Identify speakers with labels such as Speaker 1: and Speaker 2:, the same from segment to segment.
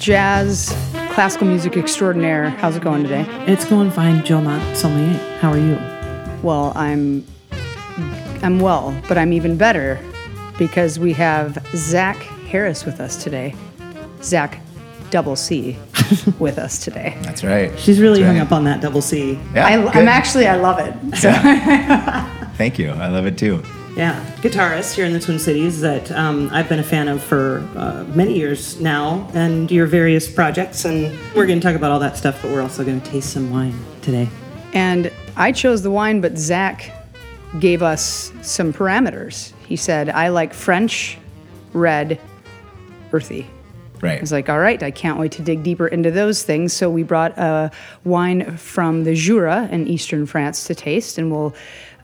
Speaker 1: jazz, classical music extraordinaire. How's it going today?
Speaker 2: It's going fine, Joe Mont Sommelier. How are you?
Speaker 1: Well, I'm I'm well, but I'm even better because we have Zach Harris with us today. Zach double C with us today.
Speaker 3: That's right.
Speaker 2: She's really
Speaker 3: That's
Speaker 2: hung
Speaker 3: right.
Speaker 2: up on that double C.
Speaker 3: Yeah,
Speaker 1: I, I'm actually I love it. So
Speaker 3: Thank you. I love it too.
Speaker 2: Yeah, guitarist here in the Twin Cities that um, I've been a fan of for uh, many years now, and your various projects. And we're going to talk about all that stuff, but we're also going to taste some wine today.
Speaker 1: And I chose the wine, but Zach gave us some parameters. He said, I like French, red, earthy. I
Speaker 3: Right.
Speaker 1: was like, all right, I can't wait to dig deeper into those things. So we brought a wine from the Jura in eastern France to taste, and we'll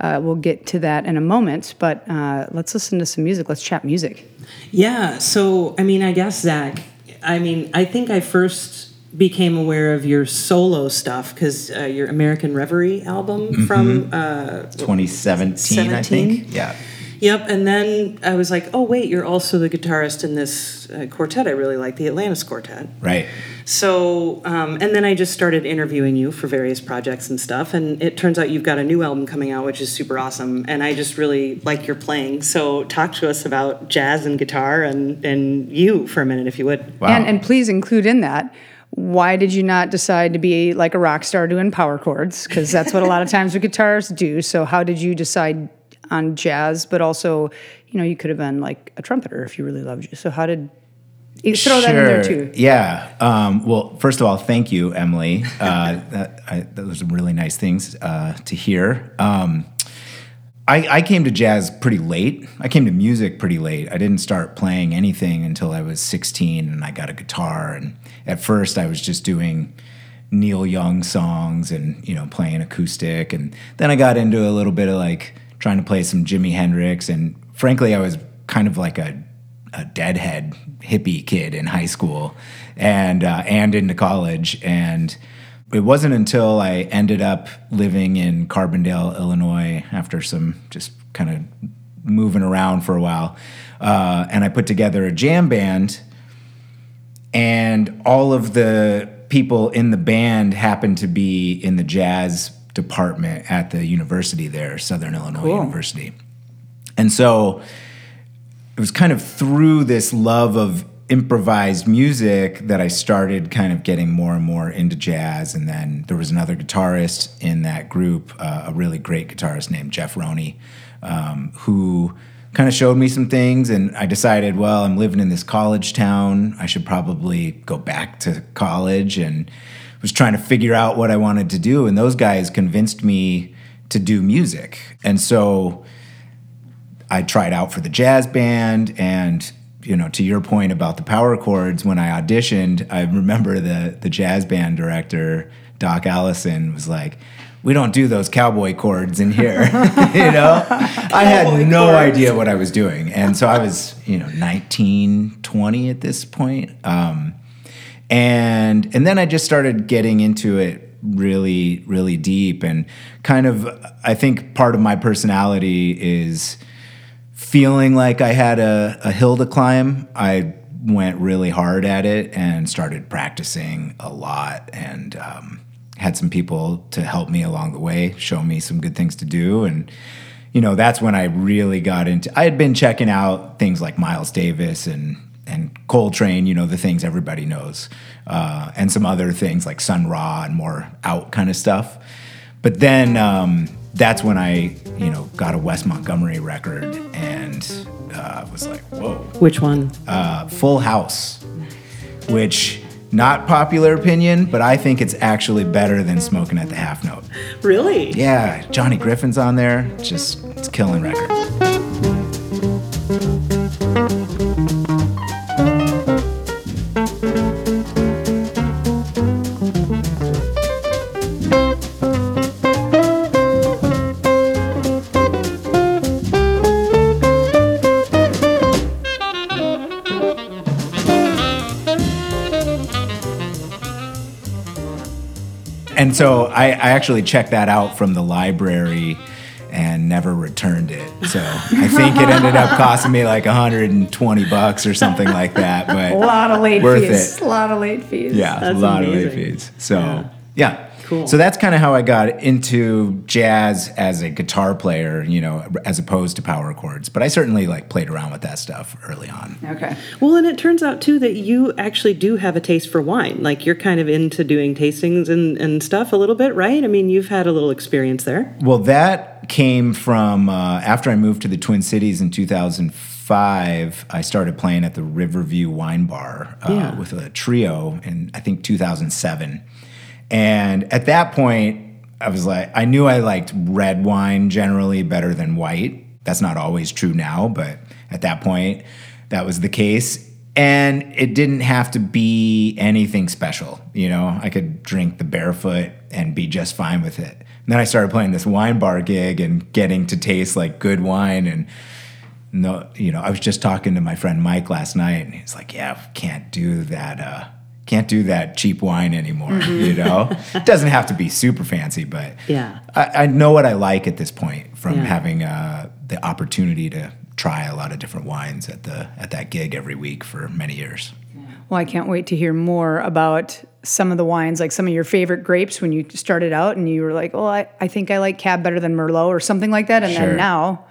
Speaker 1: uh, we'll get to that in a moment. But uh, let's listen to some music. Let's chat music.
Speaker 2: Yeah, so I mean, I guess Zach. I mean, I think I first became aware of your solo stuff because uh, your American Reverie album from uh,
Speaker 3: 2017, I think. Yeah.
Speaker 2: Yep, and then I was like, oh wait, you're also the guitarist in this uh, quartet I really like, the Atlantis Quartet.
Speaker 3: Right.
Speaker 2: So, um, and then I just started interviewing you for various projects and stuff, and it turns out you've got a new album coming out, which is super awesome, and I just really like your playing. So, talk to us about jazz and guitar and and you for a minute, if you would.
Speaker 3: Wow.
Speaker 1: And and please include in that. Why did you not decide to be like a rock star doing power chords? Because that's what a lot of times with guitarists do. So how did you decide on jazz? But also, you know, you could have been like a trumpeter if you really loved you. So how did you throw that in there too?
Speaker 3: Yeah. Um, well, first of all, thank you, Emily. Uh, that, I, was some really nice things uh, to hear. Um, I, I came to jazz pretty late. I came to music pretty late. I didn't start playing anything until I was 16 and I got a guitar. And at first, I was just doing Neil Young songs and, you know, playing acoustic. And then I got into a little bit of like trying to play some Jimi Hendrix. And frankly, I was kind of like a, a deadhead hippie kid in high school and, uh, and into college. And it wasn't until I ended up living in Carbondale, Illinois, after some just kind of moving around for a while, uh, and I put together a jam band, and all of the people in the band happened to be in the jazz department at the university there, Southern Illinois University. And so it was kind of through this love of improvised music that I started kind of getting more and more into jazz. And then there was another guitarist in that group, uh, a really great guitarist named Jeff Roney, um, who kind of showed me some things. And I decided, well, I'm living in this college town. I should probably go back to college and was trying to figure out what I wanted to do. And those guys convinced me to do music. And so I tried out for the jazz band and you know to your point about the power chords when I auditioned I remember the the jazz band director Doc Allison was like we don't do those cowboy chords in here you know I had no idea what I was doing and so I was you know 19 20 at this point um, and and then I just started getting into it really really deep and kind of I think part of my personality is feeling like I had a, a hill to climb, I went really hard at it and started practicing a lot and um, had some people to help me along the way, show me some good things to do. And, you know, that's when I really got into I had been checking out things like Miles Davis and and Coltrane, you know, the things everybody knows, uh, and some other things like Sun Ra and more out kind of stuff. But then um, that's when I, you know, got a Wes Montgomery record and uh, was like, whoa,
Speaker 2: Which one?
Speaker 3: uh, Full House, which not popular opinion, but I think it's actually better than Smoking at the Half Note.
Speaker 2: Really?
Speaker 3: Yeah, Johnny Griffin's on there, just it's killing record. So I, I actually checked that out from the library and never returned it. So I think it ended up costing me like 120 bucks or something like that. But
Speaker 1: A lot of late
Speaker 3: Worth
Speaker 1: fees.
Speaker 3: it.
Speaker 1: A lot of late fees.
Speaker 3: yeah,
Speaker 2: That's
Speaker 3: a lot of late fees. So yeah.
Speaker 2: Cool.
Speaker 3: So that's kind of how I got into jazz as a guitar player, you know, as opposed to power chords. But I certainly like played around with that stuff early on.
Speaker 1: Okay.
Speaker 2: Well, and it turns out too that you actually do have a taste for wine. Like you're kind of into doing tastings and, and stuff a little bit, right? I mean, you've had a little experience there.
Speaker 3: Well, that came from uh, after I moved to the Twin Cities in 2005. I started playing at the Riverview Wine Bar uh,
Speaker 2: Yeah.
Speaker 3: with a trio in I think 2007. And at that point, I was like, I knew I liked red wine generally better than white. That's not always true now, but at that point, that was the case. And it didn't have to be anything special. You know, I could drink the barefoot and be just fine with it. And then I started playing this wine bar gig and getting to taste like good wine. And no, you know, I was just talking to my friend Mike last night, and he's like, "Yeah, can't do that. Uh, can't do that cheap wine anymore. You know, it doesn't have to be super fancy, but
Speaker 2: Yeah.
Speaker 3: I, I know what I like at this point from
Speaker 2: Yeah.
Speaker 3: having uh, the opportunity to try a lot of different wines at the at that gig every week for many years.
Speaker 1: Well, I can't wait to hear more about some of the wines, like some of your favorite grapes when you started out and you were like, well, I, I think I like Cab better than Merlot or something like that. And
Speaker 3: Sure.
Speaker 1: then now,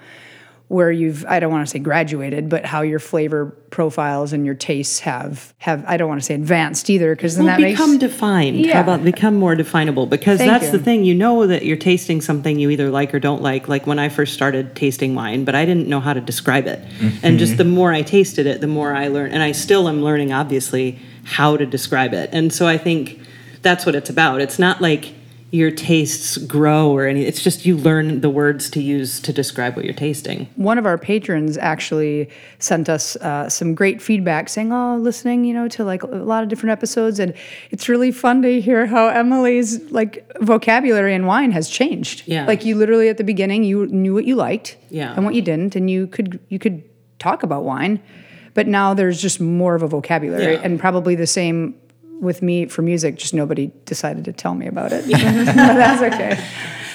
Speaker 1: where you've, I don't want to say graduated, but how your flavor profiles and your tastes have, have I don't want to say advanced either, because then
Speaker 2: Well,
Speaker 1: that makes.
Speaker 2: become defined.
Speaker 1: Yeah.
Speaker 2: How about become more definable? Because
Speaker 1: Thank
Speaker 2: that's
Speaker 1: you.
Speaker 2: the thing. You know that you're tasting something you either like or don't like. Like when I first started tasting wine, but I didn't know how to describe it. And just mm-hmm. the more I tasted it, the more I learned. And I still am learning, obviously, how to describe it. And so I think that's what it's about. It's not like your tastes grow or any. It's just you learn the words to use to describe what you're tasting.
Speaker 1: one of our patrons actually sent us uh, some great feedback saying oh listening you know to like a lot of different episodes and it's really fun to hear how emily's like vocabulary in wine has changed
Speaker 2: Yeah.
Speaker 1: like you literally at the beginning you knew what you liked
Speaker 2: Yeah.
Speaker 1: and what you didn't and you could you could talk about wine but now there's just more of a vocabulary
Speaker 2: Yeah.
Speaker 1: and probably the same with me for music just nobody decided to tell me about it that's okay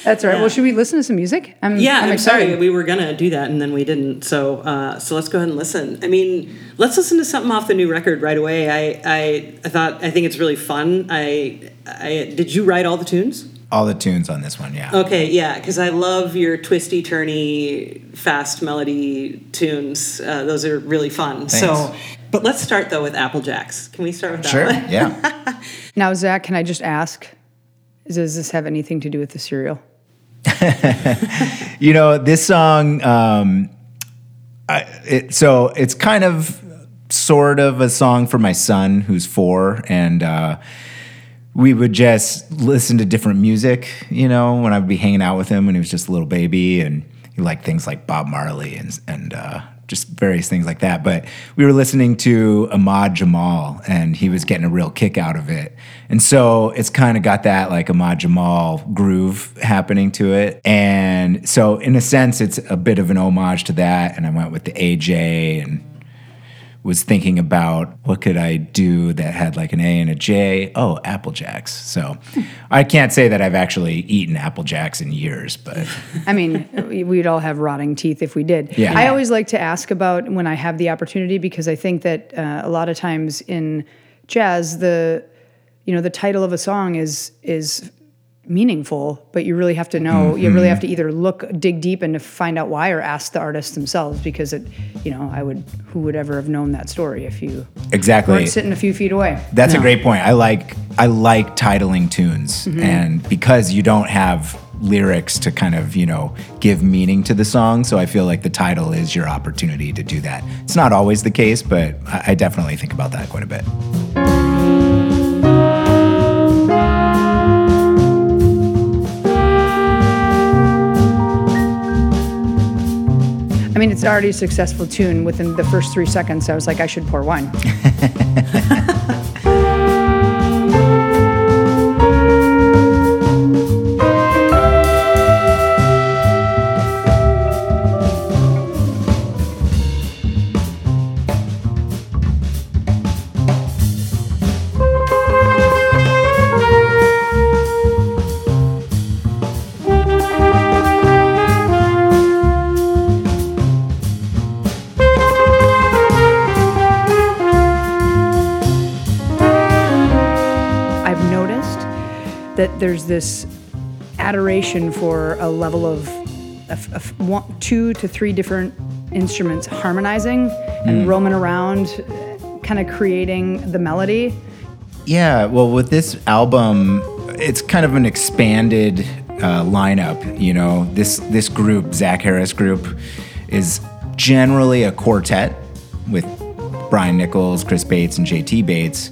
Speaker 1: that's all right well should we listen to some music I'm,
Speaker 2: Yeah, I'm,
Speaker 1: excited.
Speaker 2: sorry. We were gonna do that and then we didn't. So, uh, so let's go ahead and listen. I mean, let's listen to something off the new record right away. I, I, I thought I think it's really fun. I, I did you write all the tunes?
Speaker 3: All the tunes on this one, yeah.
Speaker 2: Okay, yeah, because I love your twisty, turny, fast melody tunes. Uh, those are really fun. So,
Speaker 3: Thanks.
Speaker 2: But let's start though with Apple Jacks. Can we start with that?
Speaker 3: Sure,
Speaker 2: one?
Speaker 3: yeah.
Speaker 1: Now, Zach, can I just ask, does this have anything to do with the cereal?
Speaker 3: You know, this song, um, I, it, so it's kind of sort of a song for my son who's four. And uh, we would just listen to different music, you know, when I would be hanging out with him when he was just a little baby. And he liked things like Bob Marley and, and uh, just various things like that. But we were listening to Ahmad Jamal, and he was getting a real kick out of it. And so it's kind of got that like Ahmad Jamal groove happening to it. And so, in a sense, it's a bit of an homage to that. And I went with the AJ and was thinking about what could I do that had like an A and a J. Oh, Apple Jacks. So I can't say that I've actually eaten Apple Jacks in years, but
Speaker 1: I mean, we- we'd all have rotting teeth if we did.
Speaker 3: Yeah.
Speaker 1: I always like to ask about when I have the opportunity because I think that uh, a lot of times in jazz, the you know the title of a song is is meaningful, but you really have to know. You really mm-hmm. have to either look, dig deep, and to find out why, or ask the artists themselves because it, you know, I would who would ever have known that story if you
Speaker 3: exactly.
Speaker 1: weren't sitting a few feet away.
Speaker 3: That's a great point. I like I like titling tunes, mm-hmm. and because you don't have lyrics to kind of you know give meaning to the song, so I feel like the title is your opportunity to do that. It's not always the case, but I, I definitely think about that quite a bit.
Speaker 1: Mean, it's already a successful tune. Within the first three seconds, I was like, I should pour wine. that there's this adoration for a level of, of, of one, two to three different instruments harmonizing and roaming around, kind of creating the melody.
Speaker 3: Yeah, well, with this album, it's kind of an expanded uh, lineup. You know, this this group, Zach Harris Group, is generally a quartet with Brian Nichols, Chris Bates, and JT Bates.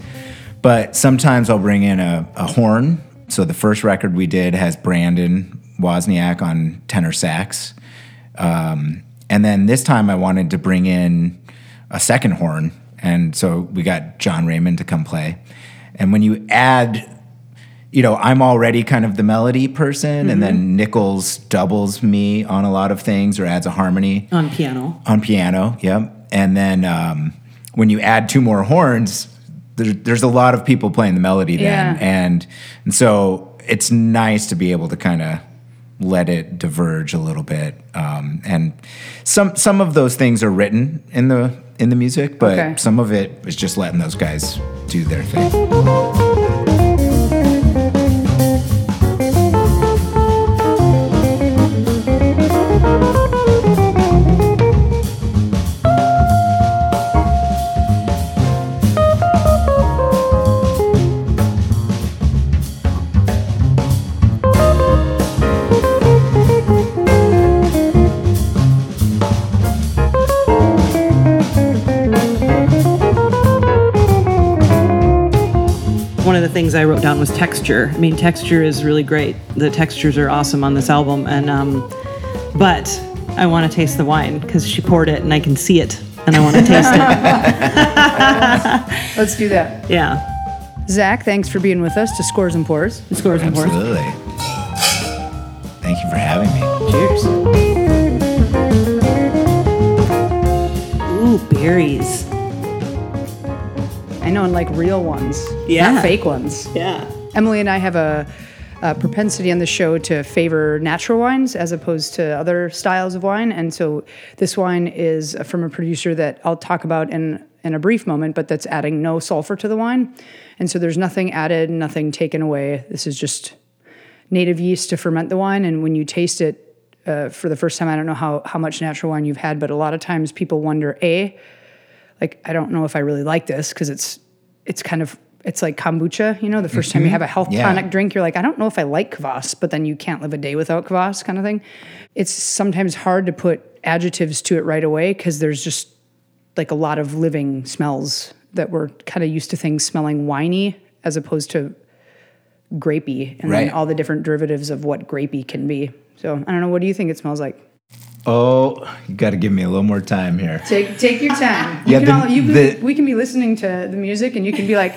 Speaker 3: But sometimes I'll bring in a, a horn. So the first record we did has Brandon Wozniak on tenor sax. Um, and then this time I wanted to bring in a second horn. And so we got John Raymond to come play. And when you add, you know, I'm already kind of the melody person, and then Nichols doubles me on a lot of things or adds a harmony
Speaker 2: On piano.
Speaker 3: on piano. Yep. And then um, when you add two more horns, there, there's a lot of people playing the melody then,
Speaker 1: Yeah.
Speaker 3: and and so it's nice to be able to kind of let it diverge a little bit. Um, and some some of those things are written in the in the music, but
Speaker 1: Okay.
Speaker 3: some of it is just letting those guys do their thing.
Speaker 2: Down was texture. I mean, texture is really great. The textures are awesome on this album, and um, but I want to taste the wine because she poured it and I can see it, and I want to taste it.
Speaker 1: Let's do that.
Speaker 2: Yeah,
Speaker 1: Zach, thanks for being with us to Scores and Pours.
Speaker 2: the scores and pours.
Speaker 3: Absolutely. Thank you for having me.
Speaker 2: Cheers. Ooh, berries.
Speaker 1: I know, and like real ones,
Speaker 2: Yeah.
Speaker 1: not fake ones.
Speaker 2: Yeah.
Speaker 1: Emily and I have a, a propensity on the show to favor natural wines as opposed to other styles of wine. And so this wine is from a producer that I'll talk about in, in a brief moment, but that's adding no sulfur to the wine. And so there's nothing added, nothing taken away. This is just native yeast to ferment the wine. And when you taste it uh, for the first time, I don't know how, how much natural wine you've had, but a lot of times people wonder, A, like I don't know if I really like this because it's it's kind of it's like kombucha, you know, the 1st time you mm-hmm. have a health
Speaker 3: Yeah.
Speaker 1: tonic drink, you're like, I don't know if I like kvass, but then you can't live a day without kvass kind of thing. It's sometimes hard to put adjectives to it right away because there's just like a lot of living smells that we're kind of used to things smelling winey as opposed to grapey and
Speaker 3: Right.
Speaker 1: then all the different derivatives of what grapey can be. So I don't know, what do you think it smells like?
Speaker 3: Oh, you got to give me a little more time here.
Speaker 1: Take take your time. You
Speaker 3: Yeah,
Speaker 1: can
Speaker 3: the-
Speaker 1: all, you can,
Speaker 3: the-
Speaker 1: we can be listening to the music and you can be like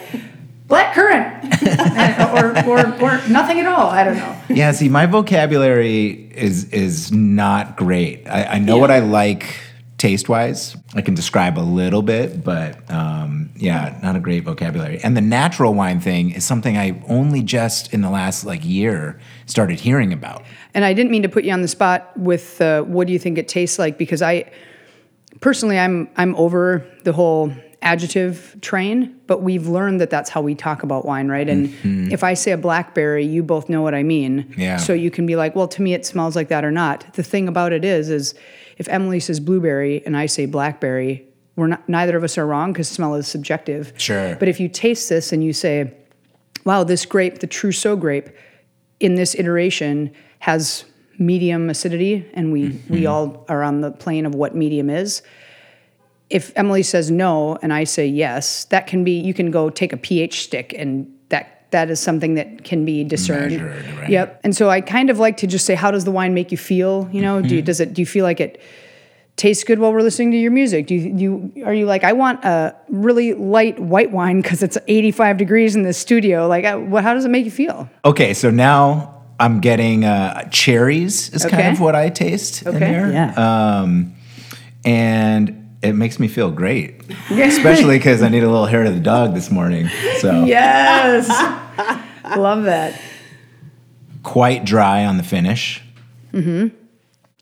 Speaker 1: black currant or, or or nothing at all. I don't know.
Speaker 3: Yeah, see, my vocabulary is is not great. I, I know what I like taste wise. I can describe a little bit, but um, yeah, not a great vocabulary. And the natural wine thing is something I only just in the last like year started hearing about.
Speaker 1: And I didn't mean to put you on the spot with uh, what do you think it tastes like because I personally I'm I'm over the whole adjective train, but we've learned that that's how we talk about wine, right? And if I say a blackberry, you both know what I mean.
Speaker 3: Yeah.
Speaker 1: So you can be like, well, to me it smells like that or not. The thing about it is, is if Emily says blueberry and I say blackberry, we're not neither of us are wrong because smell is subjective.
Speaker 3: Sure.
Speaker 1: But if you taste this and you say, wow, this grape, the Trousseau grape, in this iteration has medium acidity, and we we mm-hmm. all are on the plane of what medium is. If Emily says no and I say yes, that can be you can go take a pH stick and that that is something that can be discerned.
Speaker 3: Measured, right.
Speaker 1: Yep. And so I kind of like to just say, how does the wine make you feel? You know, do you, does it do you feel like it tastes good while we're listening to your music? Do you, do you are you like I want a really light white wine because it's 85 degrees in the studio? Like, uh, what, how does it make you feel?
Speaker 3: Okay, so now I'm getting uh, cherries is
Speaker 1: Okay.
Speaker 3: kind of what I taste in there.
Speaker 2: Yeah.
Speaker 3: Um, and it makes me feel great, especially because I need a little hair to the dog this morning. So
Speaker 1: Yes. Love that.
Speaker 3: quite dry on the finish. Hmm.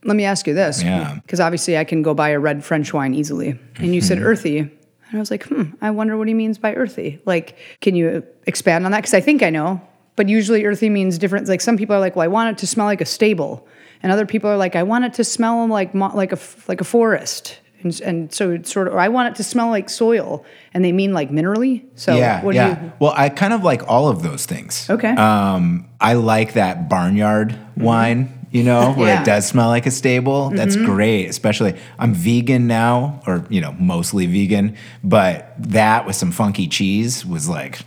Speaker 1: Let me ask you this.
Speaker 3: Yeah.
Speaker 1: Because obviously I can go buy a red French wine easily. And you said earthy. And I was like, hmm, I wonder what he means by earthy. Like, can you expand on that? Because I think I know, but usually earthy means different. Like some people are like, well, I want it to smell like a stable, and other people are like, I want it to smell like mo- like a f- like a forest. And, and so it's sort of, or I want it to smell like soil, and they mean like minerally. So
Speaker 3: yeah,
Speaker 1: what
Speaker 3: yeah.
Speaker 1: do you?
Speaker 3: Well, I kind of like all of those things.
Speaker 1: Okay.
Speaker 3: Um, I like that barnyard wine. You know, where
Speaker 1: Mm-hmm. Yeah. Mm-hmm.
Speaker 3: it does smell like a stable. That's great. Especially, I'm vegan now, or you know, mostly vegan. But that with some funky cheese was like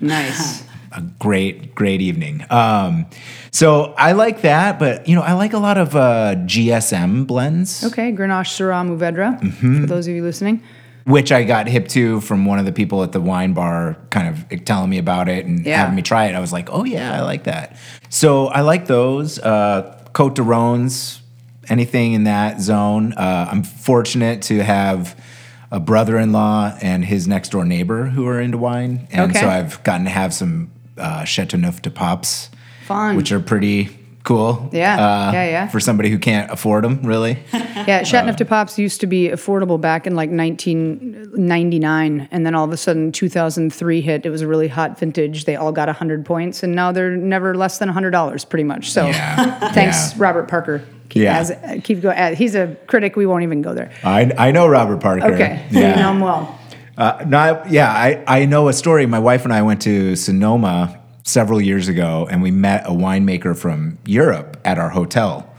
Speaker 1: Nice.
Speaker 3: A great, great evening. Um, so I like that, but you know, I like a lot of uh, GSM blends.
Speaker 1: Okay, Grenache Syrah Mourvedre,
Speaker 3: Mm-hmm.
Speaker 1: for those of you listening.
Speaker 3: which I got hip to from one of the people at the wine bar, kind of telling me about it and
Speaker 1: Yeah.
Speaker 3: having me try it. I was like, oh yeah, I like that. So I like those. Uh, Côtes du Rhônes, anything in that zone. Uh, I'm fortunate to have a brother-in-law and his next door neighbor who are into wine, and
Speaker 1: Okay.
Speaker 3: so I've gotten to have some uh, Châteauneuf-du-Papes,
Speaker 1: Fun.
Speaker 3: which are pretty cool.
Speaker 1: Yeah,
Speaker 3: uh,
Speaker 1: yeah, yeah.
Speaker 3: For somebody who can't afford them, really.
Speaker 1: Yeah, Châteauneuf-du-Papes used to be affordable back in like 1999, and then all of a sudden 2003 hit. It was a really hot vintage. They all got 100 points, and now they're never less than $100 pretty much. So
Speaker 3: Yeah,
Speaker 1: thanks,
Speaker 3: yeah.
Speaker 1: Robert Parker. Keep,
Speaker 3: Yeah.
Speaker 1: as, keep going. He's a critic. We won't even go there.
Speaker 3: I, I know Robert Parker.
Speaker 1: Okay,
Speaker 3: Yeah.
Speaker 1: you know him well.
Speaker 3: Uh, no, yeah, I, I know a story. My wife and I went to Sonoma several years ago, and we met a winemaker from Europe at our hotel.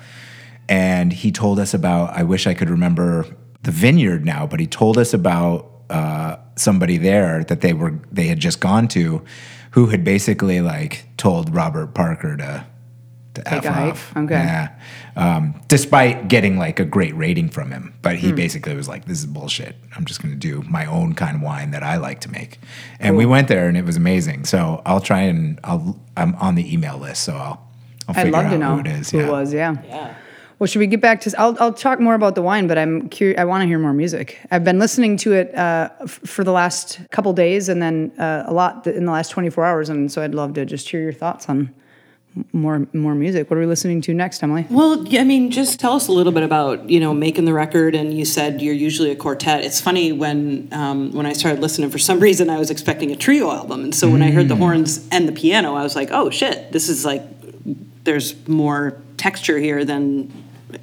Speaker 3: And he told us about, I wish I could remember the vineyard now, but he told us about uh, somebody there that they were they had just gone to, who had basically like told Robert Parker to to F
Speaker 1: a hike?
Speaker 3: off.
Speaker 1: Okay.
Speaker 3: Yeah. Um, despite getting like a great rating from him, but he basically was like, "This is bullshit. I'm just going to do my own kind of wine that I like to make." And we went there, and it was amazing. So I'll try and I'll I'm on the email list, so I'll I'll
Speaker 1: I'd
Speaker 3: figure
Speaker 1: love
Speaker 3: out
Speaker 1: to know
Speaker 3: who it is.
Speaker 1: who
Speaker 3: yeah.
Speaker 1: it was. Yeah.
Speaker 2: Yeah.
Speaker 1: Well, should we get back to? I'll I'll talk more about the wine, but I'm curious. I want to hear more music. I've been listening to it uh, f- for the last couple days, and then uh, a lot th- in the last 24 hours, and so I'd love to just hear your thoughts on m- more more music. What are we listening to next, Emily?
Speaker 2: Well, I mean, just tell us a little bit about you know making the record. And you said you're usually a quartet. It's funny when um, when I started listening, for some reason I was expecting a trio album, and so when I heard the horns and the piano, I was like, oh shit, this is like there's more texture here than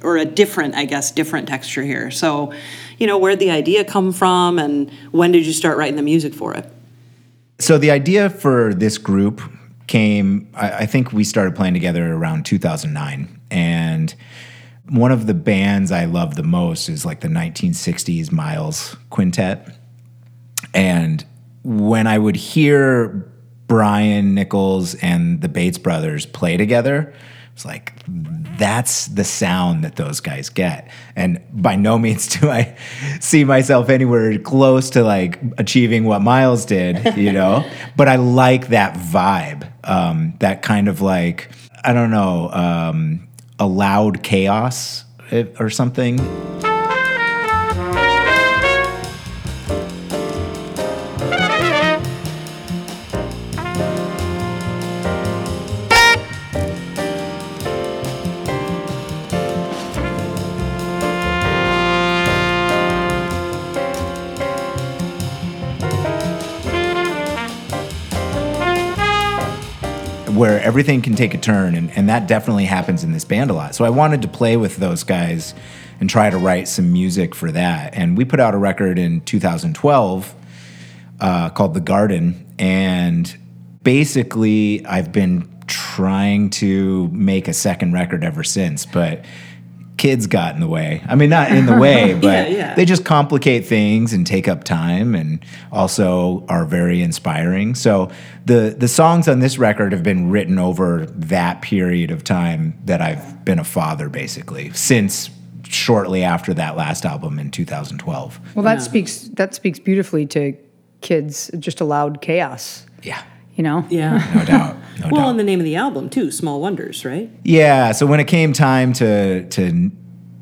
Speaker 2: or a different, I guess, different texture here. So, you know, where'd the idea come from, and when did you start writing the music for it?
Speaker 3: So the idea for this group came. I, I think we started playing together around 2009, and one of the bands I love the most is like the 1960s Miles Quintet. And when I would hear Brian Nichols and the Bates brothers play together, it's like that's the sound that those guys get. And by no means do I see myself anywhere close to like achieving what Miles did, you know. but I like that vibe, um, that kind of like I don't know, um, a loud chaos eh, or something. Everything can take a turn and, and that definitely happens in this band a lot. So i wanted to play with those guys and try to write some music for that. And we put out a record in 2012 uh, called the garden. And basically i've been trying to make a second record ever since but kids got in the way i mean not in the way but
Speaker 2: yeah.
Speaker 3: they just complicate things and take up time and also are very inspiring. So the the songs on this record have been written over that period of time that I've been a father basically since shortly after that last album in 2012.
Speaker 1: Well, that speaks that speaks beautifully to kids. Just a loud chaos,
Speaker 3: Yeah.
Speaker 1: You know.
Speaker 2: Yeah.
Speaker 3: No doubt. No
Speaker 2: well,
Speaker 3: doubt.
Speaker 2: and the name of the album too, Small Wonders, right?
Speaker 3: Yeah, so when it came time to to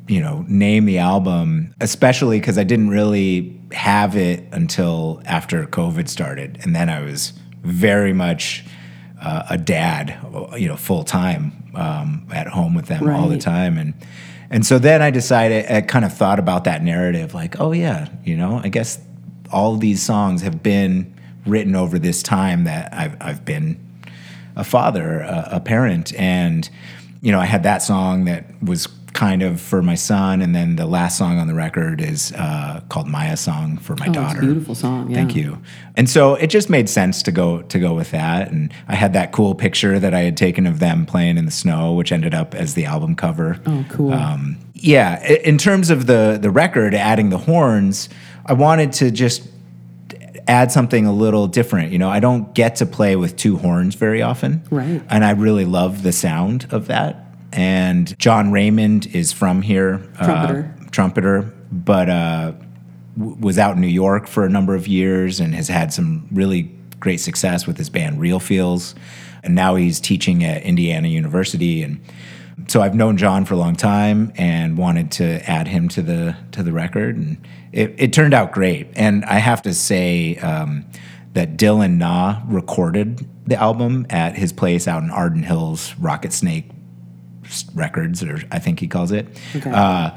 Speaker 3: you know name the album, especially because I didn't really have it until after COVID started, and then I was very much uh, a dad, you know, full time um, at home with them all the time, and and so then I decided, I kind of thought about that narrative, like, oh yeah, you know, I guess all these songs have been written over this time that I've I've been a father, a, a parent, and you know, I had that song that was kind of for my son, and then the last song on the record is uh, called "Maya Song" for my
Speaker 2: Oh, it's a
Speaker 3: daughter.
Speaker 2: beautiful song, Yeah.
Speaker 3: Thank you. And so it just made sense to go to go with that. And I had that cool picture that I had taken of them playing in the snow, which ended up as the album cover.
Speaker 2: Oh, cool.
Speaker 3: Um, yeah, in terms of the the record, adding the horns, I wanted to just add something a little different. You know, I don't get to play with two horns very often.
Speaker 2: Right.
Speaker 3: And I really love the sound of that. And John Raymond is from here, uh,
Speaker 2: Trumpeter.
Speaker 3: trumpeter, but uh, w- was out in New York for a number of years and has had some really great success with his band Real Feels. And now he's teaching at Indiana University. And so I've known John for a long time and wanted to add him to the to the record. And it, it turned out great. And I have to say um, that Dylan Na recorded the album at his place out in Arden Hills, Rocket Snake records or i think he calls it uh,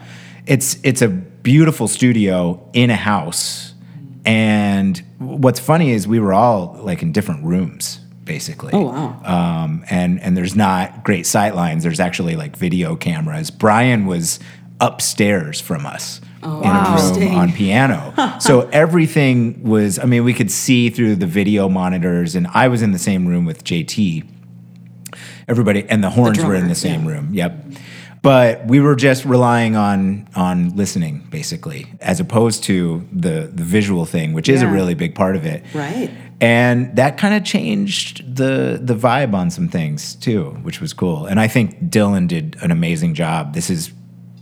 Speaker 3: it's it's a beautiful studio in a house and what's funny is we were all like in different rooms basically.
Speaker 2: Oh, wow.
Speaker 3: um, and and there's not great sight lines there's actually like video cameras. Brian was upstairs from us in a room on piano. So everything was i mean we could see through the video monitors and i was in the same room with jt everybody and the horns were in the same
Speaker 2: yeah.
Speaker 3: room yep. But we were just relying on on listening basically as opposed to the the visual thing which is a really big part of it.
Speaker 2: Right.
Speaker 3: And that kind of changed the the vibe on some things too which was cool and i think dylan did an amazing job this is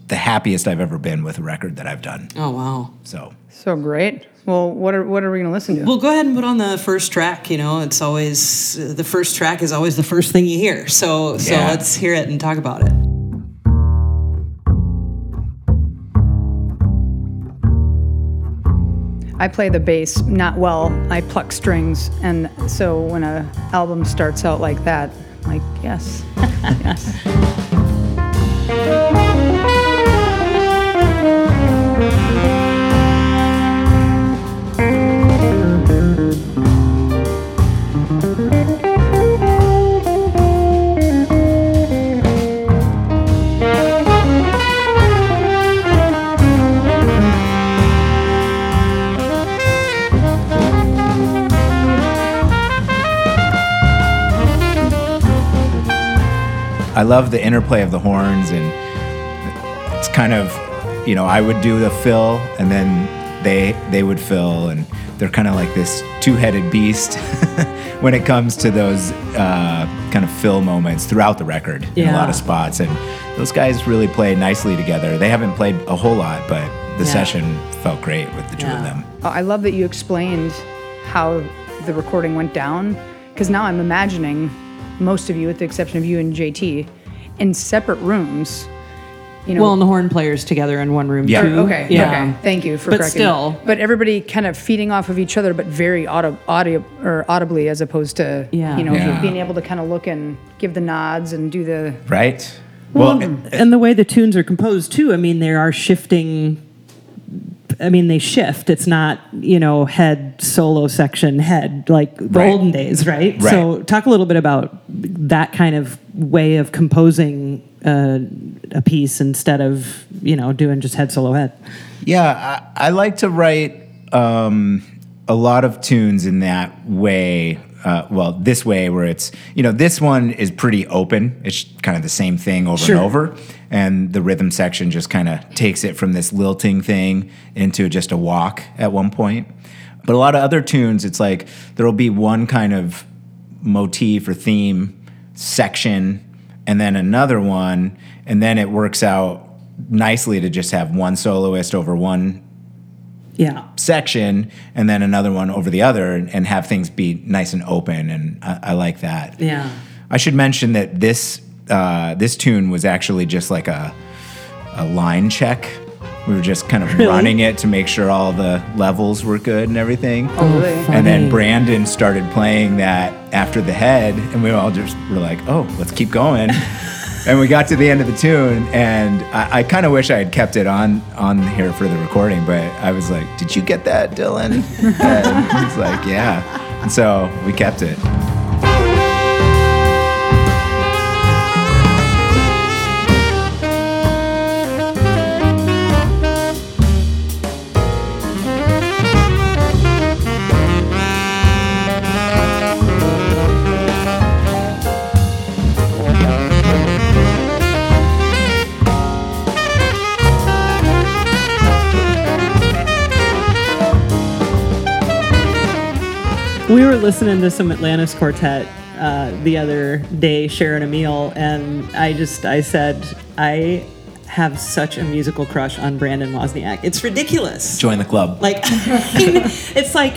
Speaker 3: the happiest i've ever been with a record that i've done
Speaker 2: Oh wow.
Speaker 3: so
Speaker 1: So great. Well, what are what are we going to listen to?
Speaker 2: Well, go ahead and put on the first track. You know, it's always the first track is always the first thing you hear. So so
Speaker 3: Yeah.
Speaker 2: let's hear it and talk about it.
Speaker 1: I play the bass not well. I pluck strings, and so when a album starts out like that, I'm like yes, yes.
Speaker 3: I love the interplay of the horns, and it's kind of, you know, I would do the fill, and then they they would fill, and they're kind of like this two-headed beast when it comes to those uh, kind of fill moments throughout the record in a lot of spots, and those guys really play nicely together. They haven't played a whole lot, but the
Speaker 2: Yeah.
Speaker 3: session felt great with the two of them.
Speaker 1: Oh, I love that you explained how the recording went down because now I'm imagining most of you, with the exception of you and JT, in separate rooms. You know,
Speaker 2: Well, and the horn players together in one room
Speaker 3: Yeah.
Speaker 1: Or-
Speaker 2: too.
Speaker 1: okay,
Speaker 2: Yeah.
Speaker 1: okay. Thank you for
Speaker 2: But
Speaker 1: correcting.
Speaker 2: still.
Speaker 1: but everybody kind of feeding off of each other, but very audio, audio or audibly, as opposed to
Speaker 2: Yeah.
Speaker 1: you know
Speaker 3: Yeah.
Speaker 1: being able to kind of look and give the nods and do the.
Speaker 3: Right?
Speaker 2: Well, and the way the tunes are composed too. I mean, they are shifting. I mean, they shift. It's not you know head solo section head like the
Speaker 3: Right.
Speaker 2: olden days, right?
Speaker 3: Right.
Speaker 2: So, talk a little bit about that kind of way of composing uh, a piece instead of you know doing just head solo head.
Speaker 3: Yeah, I, I like to write um, a lot of tunes in that way. Uh, well, this way where it's you know this one is pretty open. It's kind of the same thing over
Speaker 2: Sure.
Speaker 3: and over, and the rhythm section just kind of takes it from this lilting thing into just a walk at one point. But a lot of other tunes, it's like there will be one kind of motif or theme section and then another one and then it works out nicely to just have one soloist over one
Speaker 2: Yeah.
Speaker 3: section and then another one over the other and, and have things be nice and open and I, I like that
Speaker 2: Yeah.
Speaker 3: i should mention that this uh, this tune was actually just like a, a line check we were just kind of
Speaker 2: Really?
Speaker 3: running it to make sure all the levels were good and everything
Speaker 1: Oh, really?
Speaker 3: and then Brandon started playing that after the head, and we all just were like, "Oh, let's keep going." and we got to the end of the tune, and I, I kind of wish I had kept it on on here for the recording, but I was like, "Did you get that, Dylan?" and he's like, "Yeah," and so we kept it.
Speaker 2: We were listening to some Atlantis Quartet uh, the other day, sharing a meal, and I just I said I have such a musical crush on Brandon Wozniak. It's ridiculous.
Speaker 3: Join the club.
Speaker 2: Like, it's like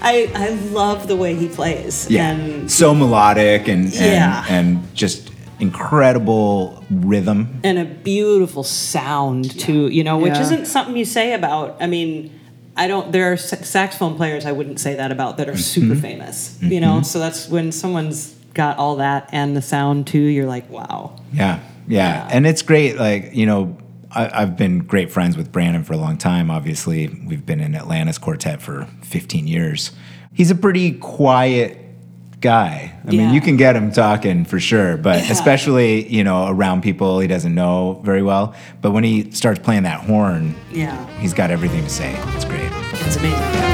Speaker 2: I I love the way he plays.
Speaker 3: yeah,
Speaker 2: And
Speaker 3: so melodic and and,
Speaker 2: Yeah.
Speaker 3: and just incredible rhythm.
Speaker 2: and a beautiful sound too you know which
Speaker 1: Yeah.
Speaker 2: isn't something you say about i mean i don't there are saxophone players i wouldn't say that about that are mm-hmm. super famous you know mm-hmm. so that's when someone's got all that and the sound too you're like wow
Speaker 3: Yeah, yeah, and it's great. Like you know, I, I've been great friends with Brandon for a long time. Obviously, we've been in Atlantis Quartet for 15 years. He's a pretty quiet guy. I mean, you can get him talking for sure, but
Speaker 2: Yeah.
Speaker 3: especially you know around people he doesn't know very well. But when he starts playing that horn,
Speaker 2: yeah
Speaker 3: he's got everything to say. It's great.
Speaker 2: it's amazing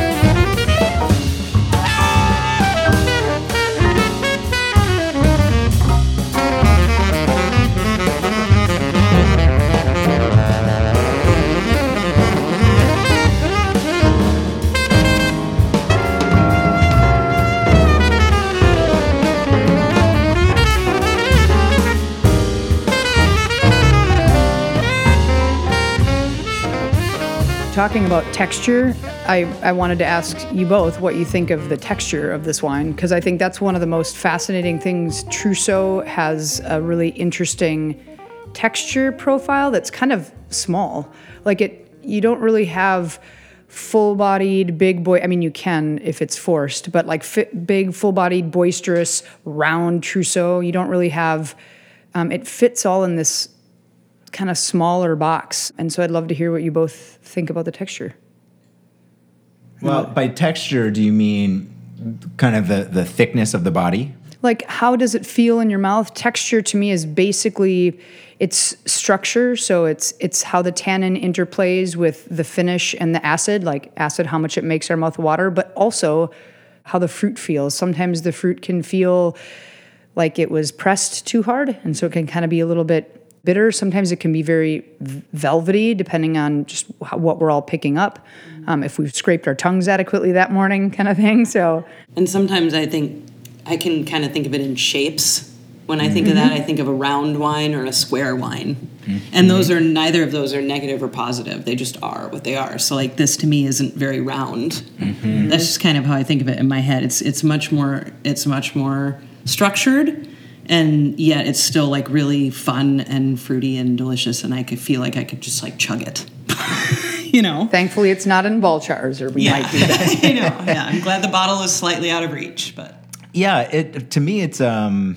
Speaker 1: Talking about texture, I, I wanted to ask you both what you think of the texture of this wine, because I think that's one of the most fascinating things. Trousseau has a really interesting texture profile that's kind of small. Like it, you don't really have full-bodied big boy. I mean, you can if it's forced, but like big, full-bodied, boisterous, round Trousseau, you don't really have. Um, it fits all in this kind of smaller box. And so I'd love to hear what you both think about the texture.
Speaker 3: Well, by texture, do you mean kind of the, the thickness of the body?
Speaker 1: Like, how does it feel in your mouth? Texture to me is basically its structure. So it's it's how the tannin interplays with the finish and the acid, like acid, how much it makes our mouth water, but also how the fruit feels. Sometimes the fruit can feel like it was pressed too hard, and so it can kind of be a little bit bitter. Sometimes it can be very velvety, depending on just how, what we're all picking up. Um, if we've scraped our tongues adequately that morning, kind of thing. So.
Speaker 2: And sometimes i think i can kind of think of it in shapes. When i think of that i think of a round wine or a square wine. And those are neither of those are negative or positive. They just are what they are. So like this to me isn't very round. That's just kind of how i think of it in my head. It's it's much more it's much more structured and yet it's still like really fun and fruity and delicious and i could feel like i could just like chug it you know
Speaker 1: thankfully, it's not in ball jars, or we
Speaker 2: yeah
Speaker 1: might do that.
Speaker 2: I know yeah i'm glad the bottle is slightly out of reach but
Speaker 3: Yeah, it to me it's um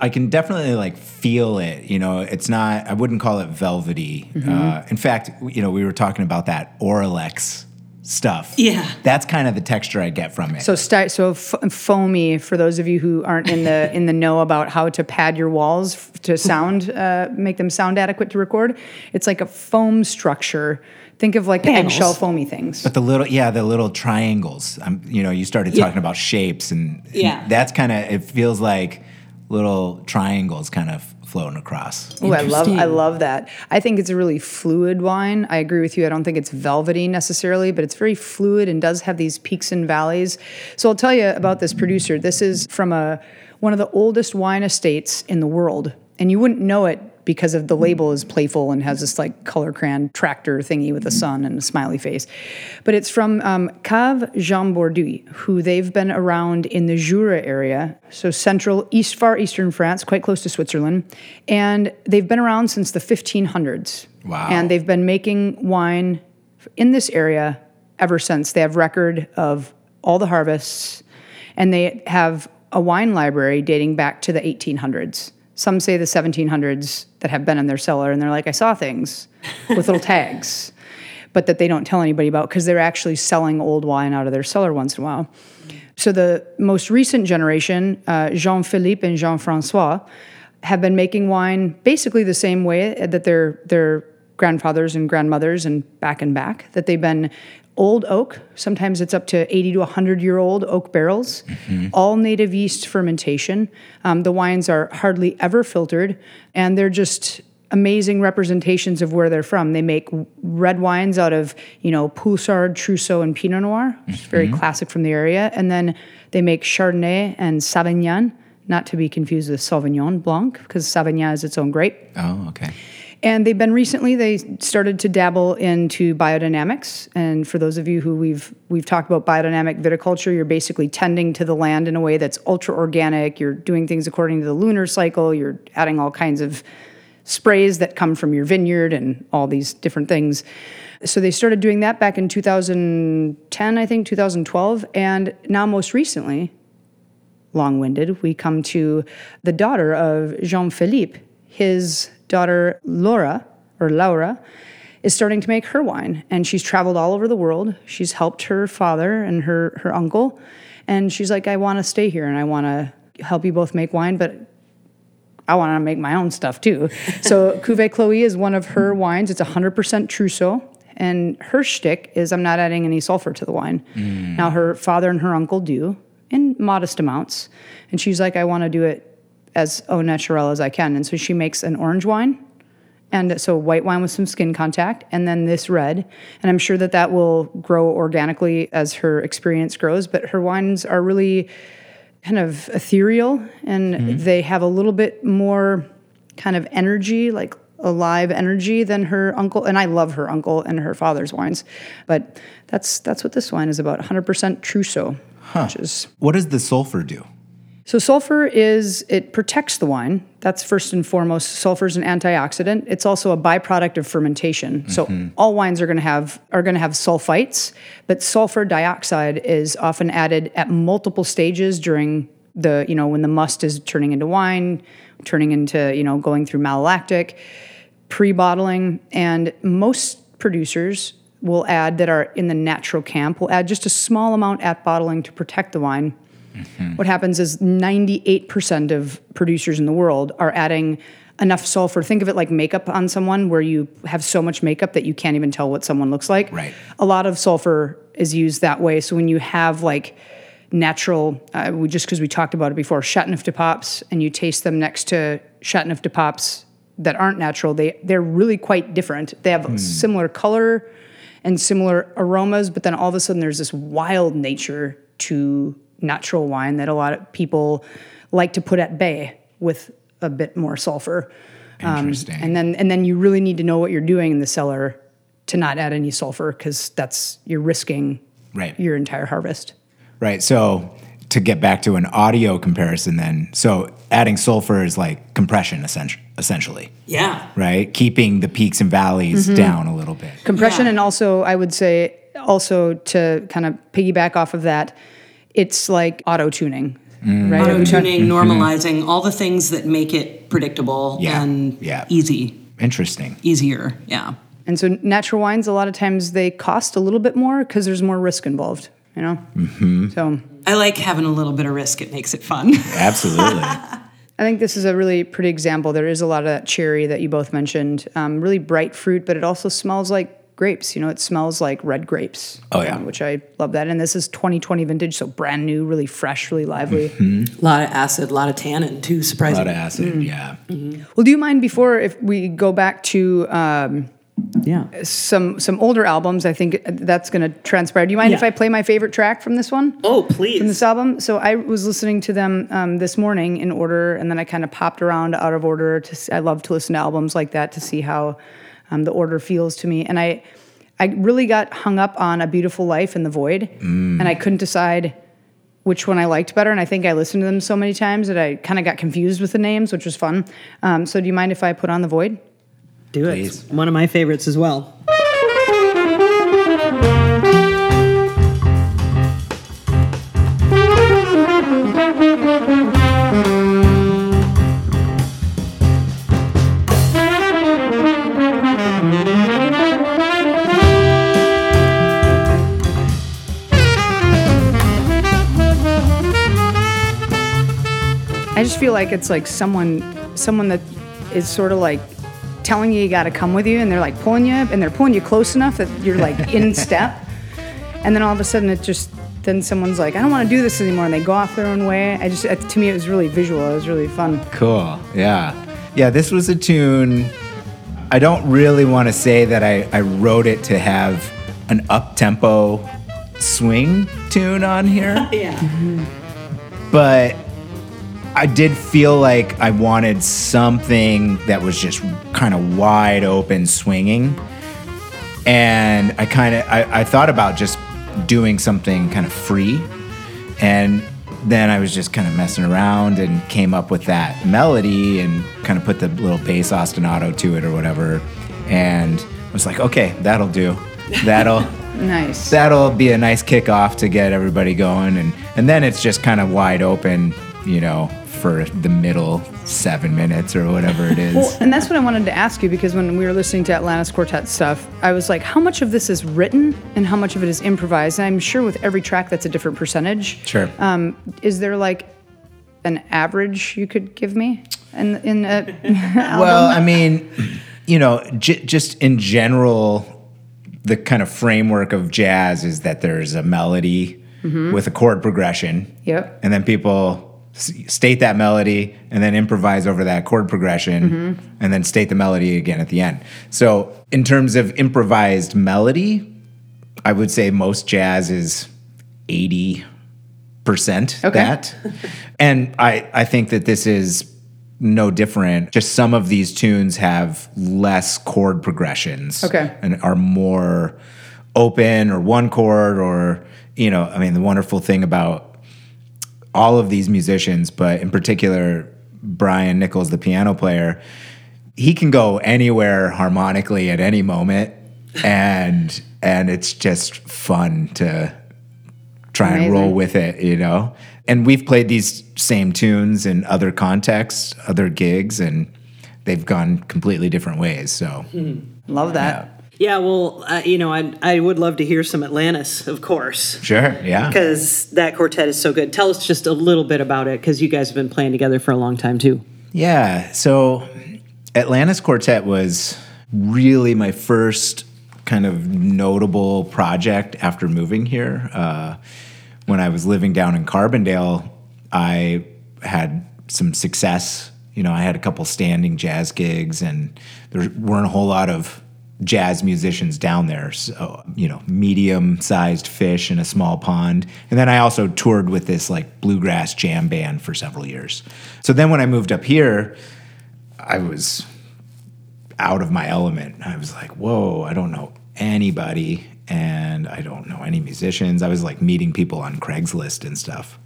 Speaker 3: I can definitely like feel it. You know, it's not. I wouldn't call it velvety.
Speaker 2: Mm-hmm.
Speaker 3: Uh, in fact, you know, we were talking about that Auralex stuff.
Speaker 2: Yeah.
Speaker 3: that's kind of the texture I get from it.
Speaker 1: So, sti- so f- foamy for those of you who aren't in the in the know about how to pad your walls f- to sound, uh, make them sound adequate to record. It's like a foam structure. Think of like
Speaker 2: Panels.
Speaker 1: eggshell foamy things.
Speaker 3: but the little, yeah, the little triangles. Um, you know, you started talking about shapes, and, and
Speaker 2: Yeah.
Speaker 3: that's kind of. It feels like little triangles kind of floating across.
Speaker 1: Ooh, I love I love that. I think it's a really fluid wine. I agree with you. I don't think it's velvety necessarily, but it's very fluid and does have these peaks and valleys. So I'll tell you about this producer. This is from a one of the oldest wine estates in the world, and you wouldn't know it because of the label is playful and has this like color crayon tractor thingy with a sun and a smiley face. But it's from um, Cave Jean Bourdy, who they've been around in the Jura area, so central, east, far eastern France, quite close to Switzerland. And they've been around since the 1500s.
Speaker 3: Wow.
Speaker 1: And they've been making wine in this area ever since. They have record of all the harvests, and they have a wine library dating back to the 1800s. Some say the 1700s that have been in their cellar, and they're like, I saw things with little tags, but that they don't tell anybody about because they're actually selling old wine out of their cellar once in a while. So the most recent generation, uh, Jean Philippe and Jean Francois, have been making wine basically the same way that their their grandfathers and grandmothers and back and back that they've been old oak. Sometimes it's up to 80 to 100 year old oak barrels, all native yeast fermentation. Um, the wines are hardly ever filtered, and they're just amazing representations of where they're from. They make red wines out of, you know, Poulsard, Trousseau, and Pinot Noir, which is very classic from the area. And then they make Chardonnay and Savagnin, not to be confused with Sauvignon Blanc, because Savagnin is its own grape.
Speaker 3: Oh, okay.
Speaker 1: And they've been recently they started to dabble into biodynamics. And for those of you who we've we've talked about biodynamic viticulture, you're basically tending to the land in a way that's ultra organic. You're doing things according to the lunar cycle. You're adding all kinds of sprays that come from your vineyard and all these different things. So they started doing that back in 2010, I think, 2012, and now most recently, long-winded, we come to the daughter of Jean Philippe. His daughter Laura or Laura is starting to make her wine, and she's traveled all over the world. She's helped her father and her her uncle, and she's like, I want to stay here and I want to help you both make wine, but I want to make my own stuff too. So Cuvée Chloe is one of her wines. It's 100% Trousseau. And her shtick is I'm not adding any sulfur to the wine. Mm. Now her father and her uncle do in modest amounts. And she's like, I want to do it as au naturel as I can. And so she makes an orange wine. And so white wine with some skin contact, and then this red. And I'm sure that that will grow organically as her experience grows. But her wines are really kind of ethereal and mm-hmm. they have a little bit more kind of energy, like alive energy than her uncle. And I love her uncle and her father's wines. But that's that's what this wine is about 100% Trousseau, which is
Speaker 3: What does the sulfur do?
Speaker 1: So sulfur is it protects the wine. That's first and foremost. Sulfur is an antioxidant. It's also a byproduct of fermentation. So mm-hmm. all wines are going to have are going to have sulfites, but sulfur dioxide is often added at multiple stages during the you know when the must is turning into wine, turning into you know going through malolactic, pre-bottling, and most producers will add that are in the natural camp will add just a small amount at bottling to protect the wine. What happens is 98% of producers in the world are adding enough sulfur. Think of it like makeup on someone where you have so much makeup that you can't even tell what someone looks like.
Speaker 3: Right.
Speaker 1: A lot of sulfur is used that way. So when you have like natural, uh, we, just because we talked about it before, Châteauneuf-du-Papes, and you taste them next to Châteauneuf-du-Papes that aren't natural, they, they're really quite different. They have similar color and similar aromas, but then all of a sudden there's this wild nature to natural wine that a lot of people like to put at bay with a bit more sulfur. Um, and then and then you really need to know what you're doing in the cellar to not add any sulfur because that's you're risking
Speaker 3: Right.
Speaker 1: your entire harvest.
Speaker 3: Right. So to get back to an audio comparison, then, so adding sulfur is like compression, essen- essentially,
Speaker 2: Yeah.
Speaker 3: right? Keeping the peaks and valleys down a little bit.
Speaker 1: compression
Speaker 2: Yeah.
Speaker 1: and also i would say also to kind of piggyback off of that it's like auto tuning right
Speaker 2: Auto
Speaker 1: Every time-
Speaker 2: tuning, normalizing, all the things that make it predictable
Speaker 3: Yeah,
Speaker 2: and
Speaker 3: yeah.
Speaker 2: easy,
Speaker 3: Interesting.
Speaker 2: easier. Yeah.
Speaker 1: and so natural wines a lot of times they cost a little bit more because there's more risk involved you know mm-hmm. so
Speaker 2: I like having a little bit of risk. It makes it fun.
Speaker 3: Absolutely.
Speaker 1: i think this is a really pretty example there is a lot of that cherry that you both mentioned um, really bright fruit but it also smells like grapes you know it smells like red grapes
Speaker 3: Oh, yeah.
Speaker 1: um, which i love that and this is 2020 vintage so brand new really fresh really lively
Speaker 2: a lot of acid, a lot of tannin too, Surprising.
Speaker 3: a lot of acid. Yeah.
Speaker 1: well do you mind before if we go back to um,
Speaker 2: Yeah.
Speaker 1: some some older albums. I think that's going to transpire. Do you mind if I play my favorite track from this one?
Speaker 2: Oh, please.
Speaker 1: From this album. So I was listening to them um, this morning in order, and then I kind of popped around out of order. To s- I love to listen to albums like that to see how um, the order feels to me. And I I really got hung up on A Beautiful Life and The Void, and I couldn't decide which one I liked better. And I think I listened to them so many times that I kind of got confused with the names, which was fun. Um, so do you mind if I put on The Void?
Speaker 2: Do it.
Speaker 3: Please.
Speaker 2: It's one of my favorites as well.
Speaker 1: Just feel like it's like someone someone that is sort of like telling you you got to come with you and they're like pulling you and they're pulling you close enough that you're like in step and then all of a sudden it just then someone's like I don't want to do this anymore and they go off their own way. I just to me it was really visual. It was really fun.
Speaker 3: Cool. Yeah. Yeah. This was a tune I don't really want to say that I, I wrote it to have an up tempo swing tune on here,
Speaker 2: Yeah. Mm-hmm.
Speaker 3: but I did feel like I wanted something that was just kind of wide open swinging. And I kind of I, I thought about just doing something kind of free. And then I was just kind of messing around and came up with that melody and kind of put the little bass ostinato to it or whatever. And I was like, okay, that'll do. That'll
Speaker 1: Nice.
Speaker 3: that'll be a nice kickoff to get everybody going and and then it's just kind of wide open you know for the middle seven minutes or whatever it is
Speaker 1: Well, and that's what I wanted to ask you because when we were listening to Atlantis Quartet stuff, I was like, how much of this is written and how much of it is improvised? And I'm sure with every track that's a different percentage.
Speaker 3: Sure.
Speaker 1: Um, is there like an average you could give me? In, in a
Speaker 3: well i mean you know j- just in general the kind of framework of jazz is that there's a melody with a chord progression
Speaker 1: Yep.
Speaker 3: and then people state that melody and then improvise over that chord progression mm-hmm. and then state the melody again at the end. So, in terms of improvised melody, I would say most jazz is 80%
Speaker 1: Okay.
Speaker 3: that. and I, I think that this is no different. Just some of these tunes have less chord progressions
Speaker 1: Okay.
Speaker 3: and are more open or one chord or, you know, I mean, the wonderful thing about all of these musicians, but in particular, Bryan Nichols, the piano player, he can go anywhere harmonically at any moment, and and it's just fun to try and roll with it, you know. And we've played these same tunes in other contexts, other gigs, and they've gone completely different ways. So
Speaker 1: Love that.
Speaker 2: Yeah, well, uh, you know, I I would love to hear some Atlantis, of course,
Speaker 3: sure, yeah.
Speaker 2: because that quartet is so good. Tell us just a little bit about it, because you guys have been playing together for a long time too.
Speaker 3: Yeah. So Atlantis Quartet was really my first kind of notable project after moving here. Uh, when I was living down in Carbondale, I had some success. You know, I had a couple standing jazz gigs, and there weren't a whole lot of jazz musicians down there. So, you know, medium sized fish in a small pond. And then I also toured with this like bluegrass jam band for several years. So then when I moved up here, I was out of my element. I was like, whoa, I don't know anybody and I don't know any musicians. I was like meeting people on Craigslist and stuff.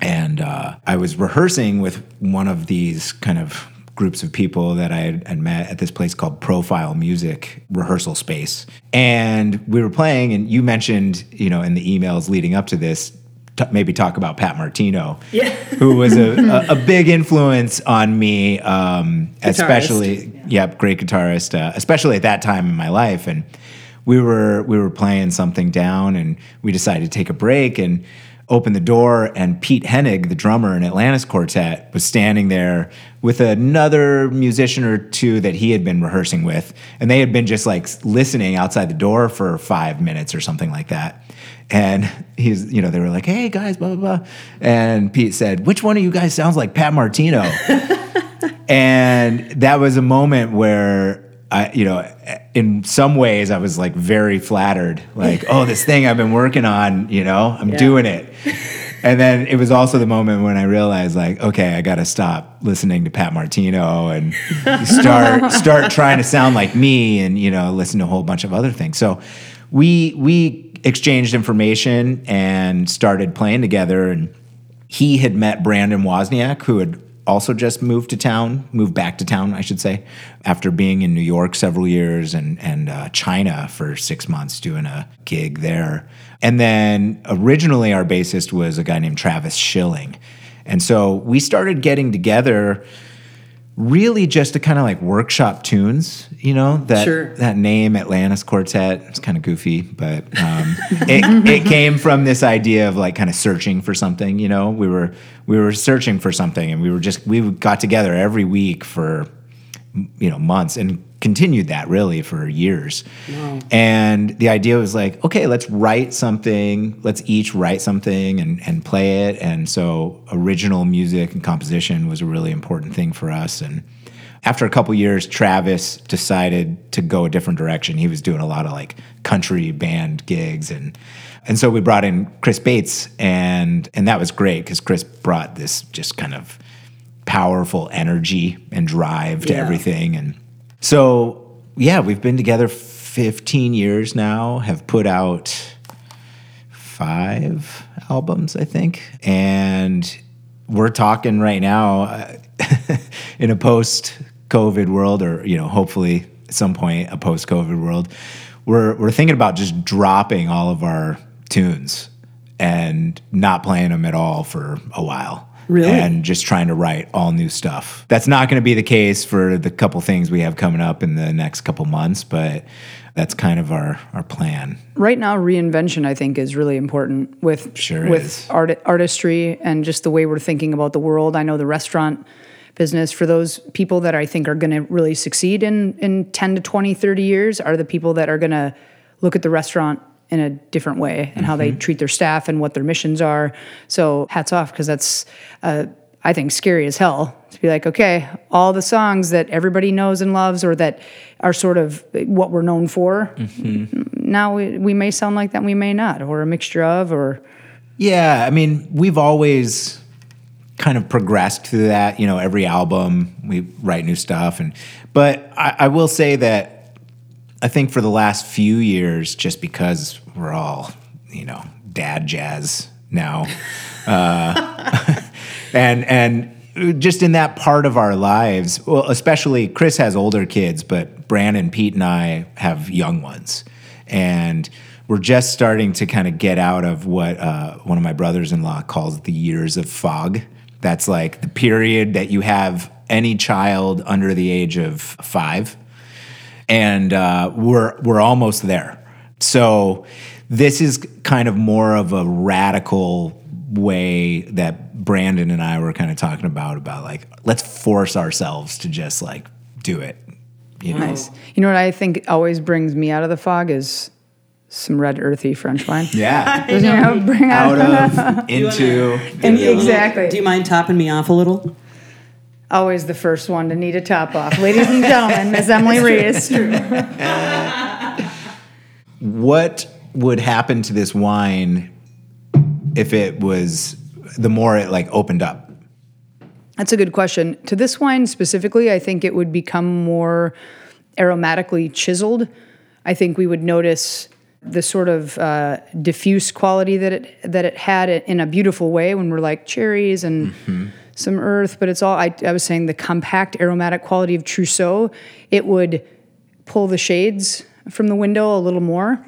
Speaker 3: And uh, I was rehearsing with one of these kind of groups of people that I had, met at this place called Profile Music Rehearsal Space. And we were playing, and you mentioned, you know, in the emails leading up to this, t- maybe talk about Pat Martino,
Speaker 2: Yeah.
Speaker 3: who was a, a, a big influence on me, um, especially, yep, great guitarist, uh, especially at that time in my life. And we were we were playing something down, and we decided to take a break and open the door. And Pete Hennig, the drummer in Atlantis Quartet, was standing there with another musician or two that he had been rehearsing with, and they had been just like listening outside the door for five minutes or something like that. And he's, you know, they were like, "Hey guys, blah blah blah," and Pete said, "Which one of you guys sounds like Pat Martino?" and that was a moment where I, you know, in some ways I was like very flattered, like, "Oh, this thing I've been working on, you know, I'm doing it." And then it was also the moment when I realized, like, okay, I got to stop listening to Pat Martino and start start trying to sound like me, and you know, listen to a whole bunch of other things. So we we exchanged information and started playing together. And he had met Brandon Wozniak, who had also just moved to town, moved back to town, I should say, after being in New York several years and and uh, China for six months doing a gig there. And then originally our bassist was a guy named Travis Schilling, and so we started getting together really just to kind of like workshop tunes, you know, that
Speaker 2: Sure.
Speaker 3: that name Atlantis Quartet. It's kind of goofy, but um, it, it came from this idea of like kind of searching for something, you know. We were we were searching for something and we were just we got together every week for you know months and continued that really for years. And the idea was like, okay, let's write something. Let's each write something and, and play it. And so original music and composition was a really important thing for us. And after a couple years, Travis decided to go a different direction. He was doing a lot of like country band gigs and and so we brought in Chris Bates and and that was great because Chris brought this just kind of powerful energy and drive to
Speaker 2: Yeah.
Speaker 3: everything. And so yeah, we've been together 15 years now, have put out five albums, I think. And we're talking right now uh, in a post COVID world, or, you know, hopefully at some point a post COVID world. We're, we're thinking about just dropping all of our tunes and not playing them at all for a while.
Speaker 2: Really?
Speaker 3: And just trying to write all new stuff. That's not going to be the case for the couple things we have coming up in the next couple months, but that's kind of our, our plan.
Speaker 1: Right now, reinvention I think is really important with
Speaker 3: Sure
Speaker 1: with art artistry and just the way we're thinking about the world. I know the restaurant business for those people that I think are going to really succeed in in 10 to 20, 30 years are the people that are going to look at the restaurant in a different way and how they
Speaker 3: Mm-hmm.
Speaker 1: treat their staff and what their missions are. So hats off because that's uh, I think scary as hell to be like, okay, all the songs that everybody knows and loves or that are sort of what we're known for. Now we, we may sound like that, we may not, or a mixture of, or
Speaker 3: Yeah, I mean, we've always kind of progressed through that. You know, every album we write new stuff, and but I, I will say that I think for the last few years, just because we're all you know dad jazz now, uh, and and just in that part of our lives, well, especially Chris has older kids, but Brandon, Pete, and I have young ones, and we're just starting to kind of get out of what uh, one of my brothers-in-law calls the years of fog. That's like the period that you have any child under the age of five and uh, we're we're almost there. So this is kind of more of a radical way that Brandon and I were kind of talking about about like let's force ourselves to just like do it. You know?
Speaker 1: nice. You know what I think always brings me out of the fog is some red earthy French wine.
Speaker 3: Yeah.
Speaker 1: You know, bring out,
Speaker 3: Out of into
Speaker 1: And exactly.
Speaker 2: Do you mind topping me off a little?
Speaker 1: Always the first one to need a top off. Ladies and gentlemen, Miss Emily Reese.
Speaker 3: what would happen to this wine if it was the more it like opened up?
Speaker 1: That's a good question. To this wine specifically, I think it would become more aromatically chiseled. I think we would notice the sort of uh, diffuse quality that it that it had in a beautiful way when we're like cherries and some earth. But it's all I, I was saying the compact aromatic quality of Trousseau. It would pull the shades from the window a little more.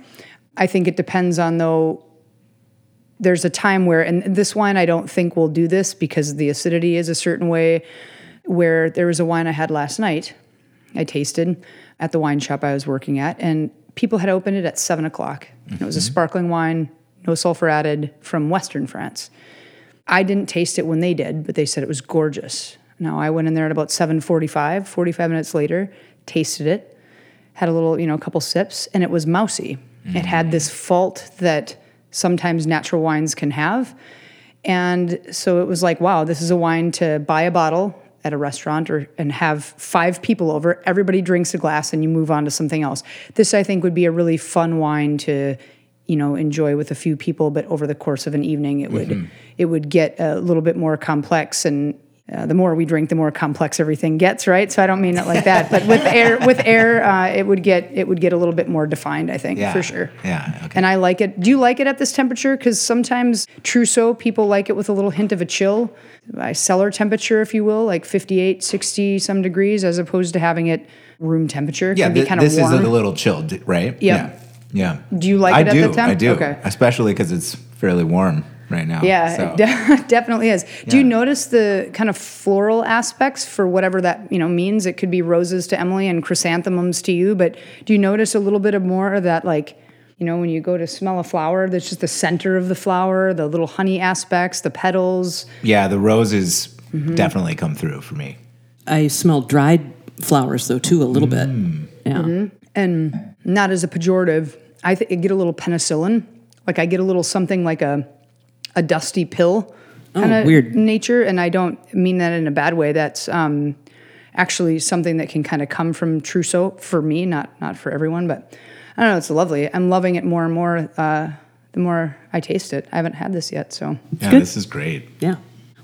Speaker 1: I think it depends on though there's a time where, and this wine I don't think will do this because the acidity is a certain way. Where there was a wine I had last night, I tasted at the wine shop I was working at, and people had opened it at seven o'clock. And It was a mm-hmm. sparkling wine, no sulfur added, from Western France. I didn't taste it when they did, but they said it was gorgeous. Now I went in there at about 7:45, 45 minutes later, tasted it, had a little, you know, a couple sips, and it was mousy. It mm. had this fault that sometimes natural wines can have. And so it was like, wow, this is a wine to buy a bottle at a restaurant or and have five people over. Everybody drinks a glass and you move on to something else. This I think would be a really fun wine to, you know, enjoy with a few people, but over the course of an evening it would it would get a little bit more complex and uh, the more we drink, the more complex everything gets, right? So I don't mean it like that, but with air, with air, uh, it would get it would get a little bit more defined, I think,
Speaker 3: Yeah.
Speaker 1: for sure.
Speaker 3: Yeah. Okay.
Speaker 1: And I like it. Do you like it at this temperature? Because sometimes Trousseau, people like it with a little hint of a chill, uh, cellar temperature, if you will, like 58, 60 some degrees, as opposed to having it room temperature. It
Speaker 3: yeah,
Speaker 1: can be kind of
Speaker 3: this
Speaker 1: warm.
Speaker 3: is a little chilled, right?
Speaker 1: Yep.
Speaker 3: Yeah. Yeah.
Speaker 1: Do you like
Speaker 3: I
Speaker 1: it at
Speaker 3: do,
Speaker 1: that temp?
Speaker 3: I do.
Speaker 1: Okay.
Speaker 3: Especially because it's fairly warm right now.
Speaker 1: Yeah,
Speaker 3: so.
Speaker 1: it de- definitely is. Do you notice the kind of floral aspects for whatever that you know means? It could be roses to Emily and chrysanthemums to you, but do you notice a little bit of more of that, like you know, when you go to smell a flower, that's just the center of the flower, the little honey aspects, the petals.
Speaker 3: Yeah, the roses
Speaker 1: Mm-hmm.
Speaker 3: definitely come through for me.
Speaker 2: I smell dried flowers though too a little bit. Yeah.
Speaker 1: and not as a pejorative. I, th- I get a little penicillin, like I get a little something like a a dusty pill kind of
Speaker 2: weird.
Speaker 1: nature, and I don't mean that in a bad way. That's um, actually something that can kind of come from Trousseau for me, not not for everyone, but I don't know. It's lovely. I'm loving it more and more. Uh, the more I taste it, I haven't had this yet, so
Speaker 3: Yeah,
Speaker 2: good.
Speaker 3: this is great.
Speaker 2: Yeah.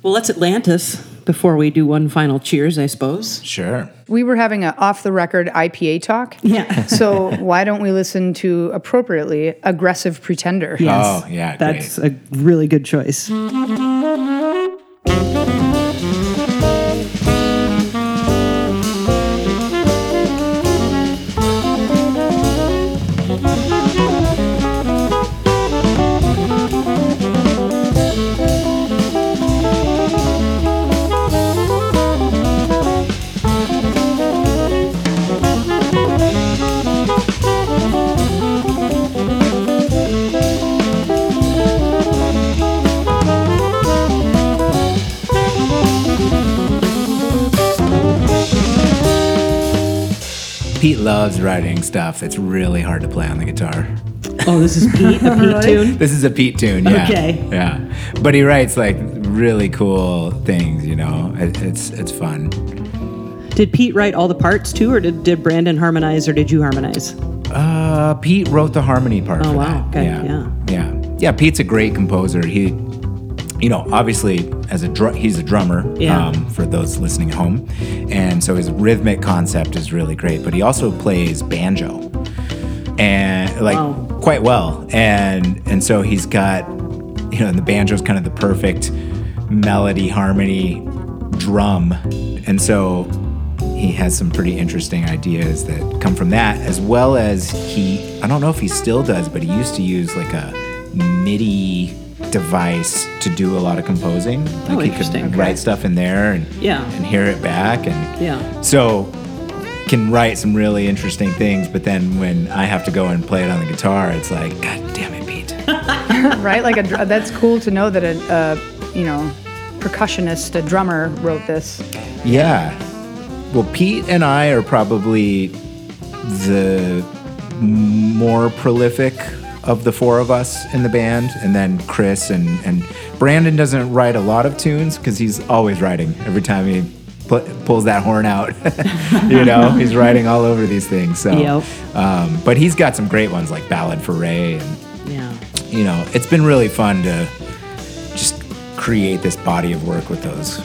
Speaker 2: Well, let's Atlantis before we do one final cheers, I suppose.
Speaker 3: Sure.
Speaker 1: we were having an off the record IPA talk.
Speaker 2: Yeah.
Speaker 1: so why don't we listen to appropriately aggressive pretender?
Speaker 3: Oh, yeah,
Speaker 2: That's a really good choice.
Speaker 3: Loves writing stuff that's really hard to play on the guitar.
Speaker 2: Oh, this is Pete, a Pete tune?
Speaker 3: This is a Pete tune, yeah.
Speaker 2: Okay.
Speaker 3: Yeah. But he writes like really cool things, you know. It, it's it's fun.
Speaker 2: Did Pete write all the parts too, or did, did Brandon harmonize, or did you harmonize?
Speaker 3: Uh, Pete wrote the harmony part.
Speaker 2: Oh,
Speaker 3: for
Speaker 2: wow.
Speaker 3: that.
Speaker 2: Okay,
Speaker 3: Yeah.
Speaker 2: yeah.
Speaker 3: yeah. Yeah. Pete's a great composer. He, you know, obviously as a dr- he's a drummer.
Speaker 2: Yeah.
Speaker 3: Um, for those listening at home, and so his rhythmic concept is really great. But he also plays banjo, and like
Speaker 2: Wow.
Speaker 3: quite well. And and so he's got, you know, and the banjo's kind of the perfect melody harmony drum, and so he has some pretty interesting ideas that come from that, as well as he, I don't know if he still does, but he used to use like a MIDI device to do a lot of composing. Oh, like he
Speaker 2: Oh, interesting.
Speaker 3: could
Speaker 2: Okay.
Speaker 3: write stuff in there and,
Speaker 2: Yeah.
Speaker 3: and hear it back. And
Speaker 2: Yeah.
Speaker 3: so can write some really interesting things, but then when I have to go and play it on the guitar, it's like, God damn it, Pete.
Speaker 1: right? Like a, dr- that's cool to know that a, a you know percussionist, a drummer wrote this.
Speaker 3: Yeah. Well, Pete and I are probably the more prolific of the four of us in the band, and then Chris and and Brandon doesn't write a lot of tunes because he's always writing. Every time he pu- pulls that horn out, you know, he's writing all over these things. So,
Speaker 2: Yep.
Speaker 3: um, but he's got some great ones like Ballad for Ray, and
Speaker 2: Yeah.
Speaker 3: you know, it's been really fun to just create this body of work with those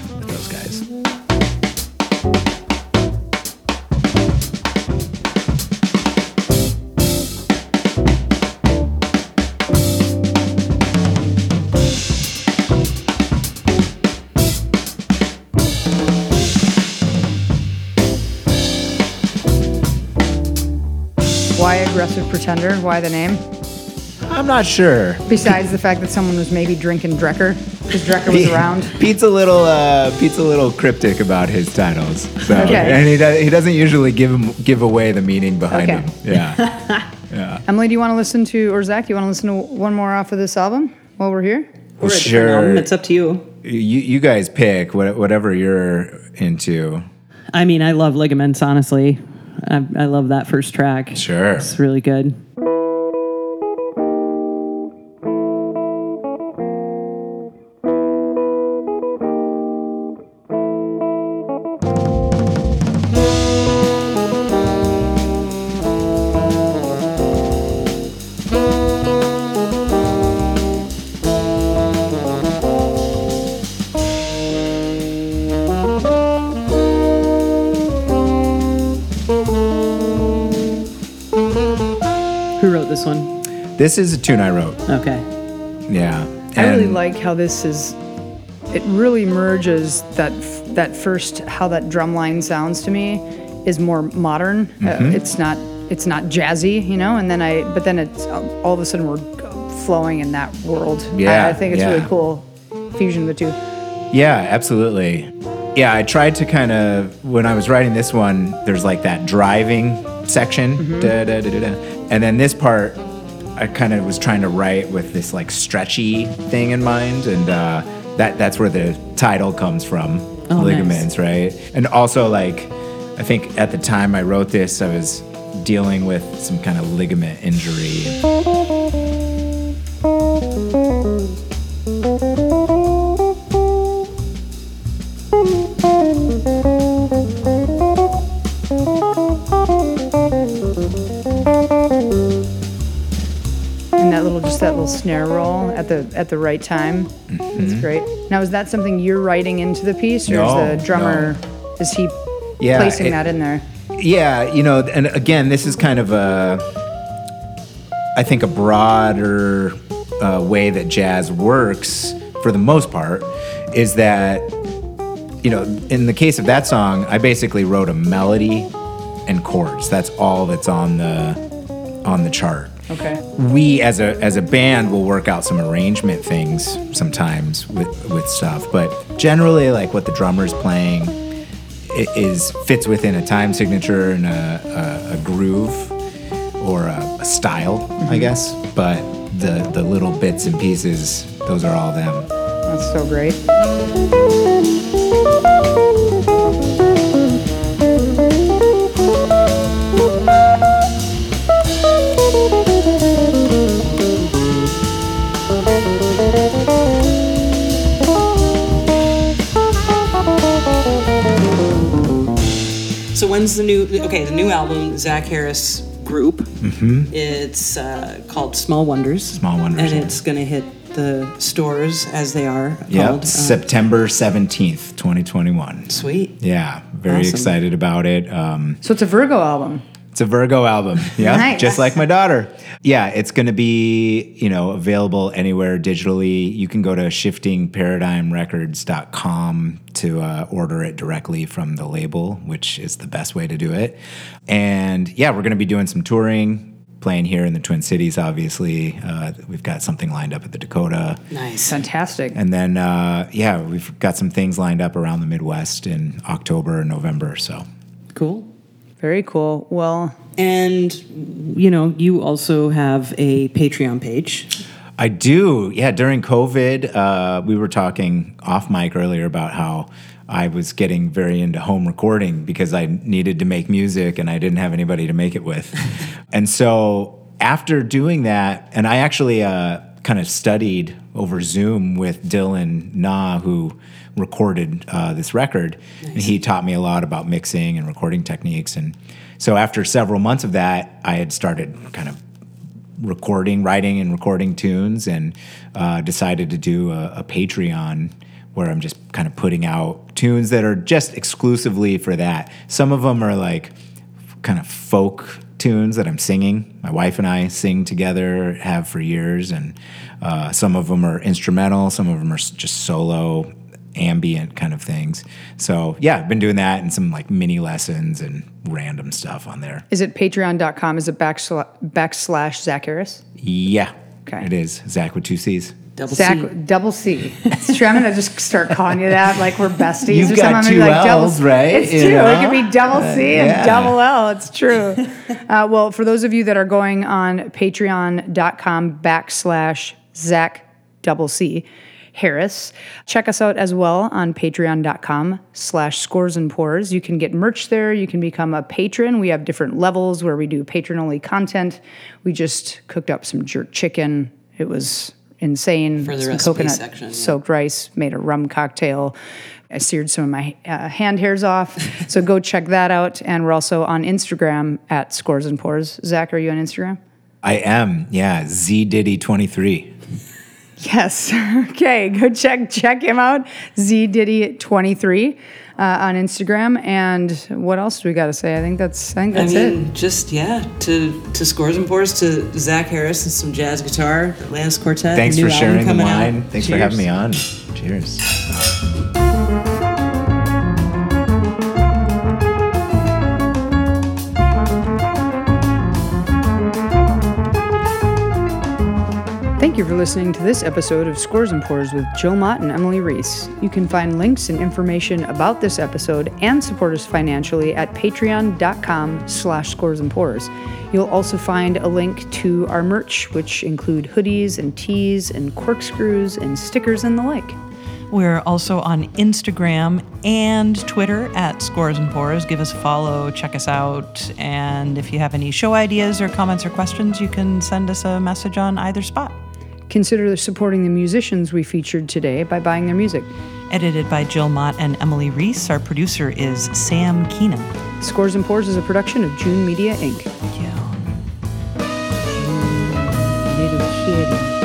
Speaker 1: Why aggressive pretender? Why the name?
Speaker 3: I'm not sure.
Speaker 1: Besides the fact that someone was maybe drinking Drekker, because Drekker was
Speaker 3: Pete-
Speaker 1: around.
Speaker 3: Pete's a little uh, Pete's a little cryptic about his titles, so
Speaker 1: Okay.
Speaker 3: and he, does, he doesn't usually give him give away the meaning behind
Speaker 1: Okay.
Speaker 3: them. Yeah,
Speaker 1: Emily, do you want to listen to, or Zach, do you want to listen to one more off of this album while we're here?
Speaker 2: Or a different
Speaker 3: sure.
Speaker 2: album, It's up to you.
Speaker 3: You you guys pick what, whatever you're into.
Speaker 2: I mean, I love Ligaments, honestly. I, I love that first track.
Speaker 3: Sure.
Speaker 2: It's really good. This
Speaker 3: is a tune I wrote.
Speaker 2: Okay.
Speaker 3: Yeah,
Speaker 1: I really like how this is. It really merges that that first how that drum line sounds to me is more modern.
Speaker 3: Mm-hmm.
Speaker 1: Uh, it's not it's not jazzy, you know. And then I but then it's uh, all of a sudden we're flowing in that world.
Speaker 3: Yeah,
Speaker 1: I, think it's
Speaker 3: yeah.
Speaker 1: really cool fusion of the two.
Speaker 3: Yeah, absolutely. Yeah, I tried to kind of when I was writing this one. There's like that driving section, da, da, da, da, da. and then this part, I kind of was trying to write with this like stretchy thing in mind, and uh, that that's where the title comes from,
Speaker 2: Oh, nice.
Speaker 3: ligaments, right? And also like, I think at the time I wrote this, I was dealing with some kind of ligament injury.
Speaker 1: Just that little snare roll at the at the right time. That's great. Now, is that something you're writing into the piece, or
Speaker 3: No,
Speaker 1: is the drummer is he
Speaker 3: Yeah,
Speaker 1: placing
Speaker 3: it-
Speaker 1: that in there?
Speaker 3: Yeah, you know, and again, this is kind of a, I think, a broader uh, way that jazz works for the most part is that, you know, in the case of that song, I basically wrote a melody and chords. That's all that's on the on the chart.
Speaker 1: Okay.
Speaker 3: we as a as a band will work out some arrangement things sometimes with with stuff but generally like what the drummer's playing i- is fits within a time signature and a, a, a groove or a, a style i mm-hmm. guess but the the little bits and pieces those are all them
Speaker 1: That's so great.
Speaker 2: So when's the new? Okay, the new album, Zach Harris Group. It's uh, called Small Wonders.
Speaker 3: Mm-hmm. Small Wonders,
Speaker 2: and it's going to hit the stores as they are
Speaker 3: yeah
Speaker 2: called. uh,
Speaker 3: september 17th 2021
Speaker 2: sweet.
Speaker 3: yeah very
Speaker 2: Awesome.
Speaker 3: excited about it um
Speaker 1: So it's a Virgo album.
Speaker 3: It's a Virgo album. Yeah.
Speaker 1: Nice.
Speaker 3: Just like my daughter. Yeah, it's going to be, you know, available anywhere digitally. You can go to shiftingparadigmrecords.com to uh, order it directly from the label, which is the best way to do it. And yeah, we're going to be doing some touring, playing here in the Twin Cities, obviously. Uh, we've got something lined up at the Dakota.
Speaker 2: Nice.
Speaker 1: Fantastic.
Speaker 3: And then, uh, yeah, we've got some things lined up around the Midwest in October and November. So
Speaker 2: Cool.
Speaker 1: Very cool. Well,
Speaker 2: And you know, you also have a Patreon page.
Speaker 3: I do. Yeah, during COVID, uh, we were talking off mic earlier about how I was getting very into home recording because I needed to make music and I didn't have anybody to make it with. and so after doing that, and I actually uh, kind of studied over Zoom with Dylan Na, who recorded uh, this record, and he taught me a lot about mixing and recording techniques. And so after several months of that, I had started kind of recording, writing, and recording tunes, and uh, decided to do a, a Patreon where I'm just kind of putting out tunes that are just exclusively for that. Some of them are like kind of folk tunes that I'm singing. My wife and I sing together, have for years, and uh, some of them are instrumental, some of them are just solo, ambient kind of things. So yeah, I've been doing that and some like mini lessons and random stuff on there.
Speaker 1: is it patreon.com? Is it backslash, backslash Zach Harris?
Speaker 3: Yeah,
Speaker 1: Okay.
Speaker 3: it is Zach with two C's.
Speaker 2: Double
Speaker 1: Zach,
Speaker 2: C.
Speaker 1: double C. It's true. I'm gonna just start calling you that, like we're besties.
Speaker 3: You've
Speaker 1: or
Speaker 3: got
Speaker 1: something. I'm gonna be
Speaker 3: two
Speaker 1: like, double-
Speaker 3: Ls, right?
Speaker 1: It's
Speaker 3: You
Speaker 1: true. It could be double C and
Speaker 3: yeah.
Speaker 1: double L. It's true. uh, well, for those of you that are going on Patreon.com backslash Zach double C Harris, check us out as well on Patreon.com slash Scores and Pours. You can get merch there. You can become a patron. We have different levels where we do patron only content. We just cooked up some jerk chicken. It was insane.
Speaker 2: For the
Speaker 1: Some
Speaker 2: recipe
Speaker 1: coconut
Speaker 2: section, yeah.
Speaker 1: soaked rice, made a rum cocktail. I seared some of my uh, hand hairs off. so go check that out. And we're also on Instagram at Scores and Pours. Zach, are you on Instagram?
Speaker 3: I am, yeah, Z Diddy 23.
Speaker 1: Yes. okay. Go check check him out. Z Diddy twenty three uh, on Instagram. And what else do we got to say? I think that's I think
Speaker 2: I
Speaker 1: that's
Speaker 2: mean,
Speaker 1: it.
Speaker 2: just yeah, to to scores and pours to Zach Harris and some jazz guitar, Atlantis Quartet.
Speaker 3: Thanks
Speaker 2: new
Speaker 3: for
Speaker 2: album
Speaker 3: sharing the
Speaker 2: coming out.
Speaker 3: wine. Thanks for having me on. Cheers.
Speaker 1: Thank you for listening to this episode of Scores and Pours with Jill Mott and Emily Reese. You can find links and information about this episode and support us financially at patreon.com slash scores and pours. You'll also find a link to our merch, which include hoodies and tees and corkscrews and stickers and the like.
Speaker 4: We're also on Instagram and Twitter at Scores and Pours. Give us a follow, check us out, and if you have any show ideas or comments or questions, you can send us a message on either spot.
Speaker 1: Consider supporting the musicians we featured today by buying their music.
Speaker 4: Edited by Jill Mott and Emily Reese. Our producer is Sam Keenan.
Speaker 1: Scores and Pours is a production of June Media Inc.
Speaker 4: Yeah.
Speaker 1: Little kitty.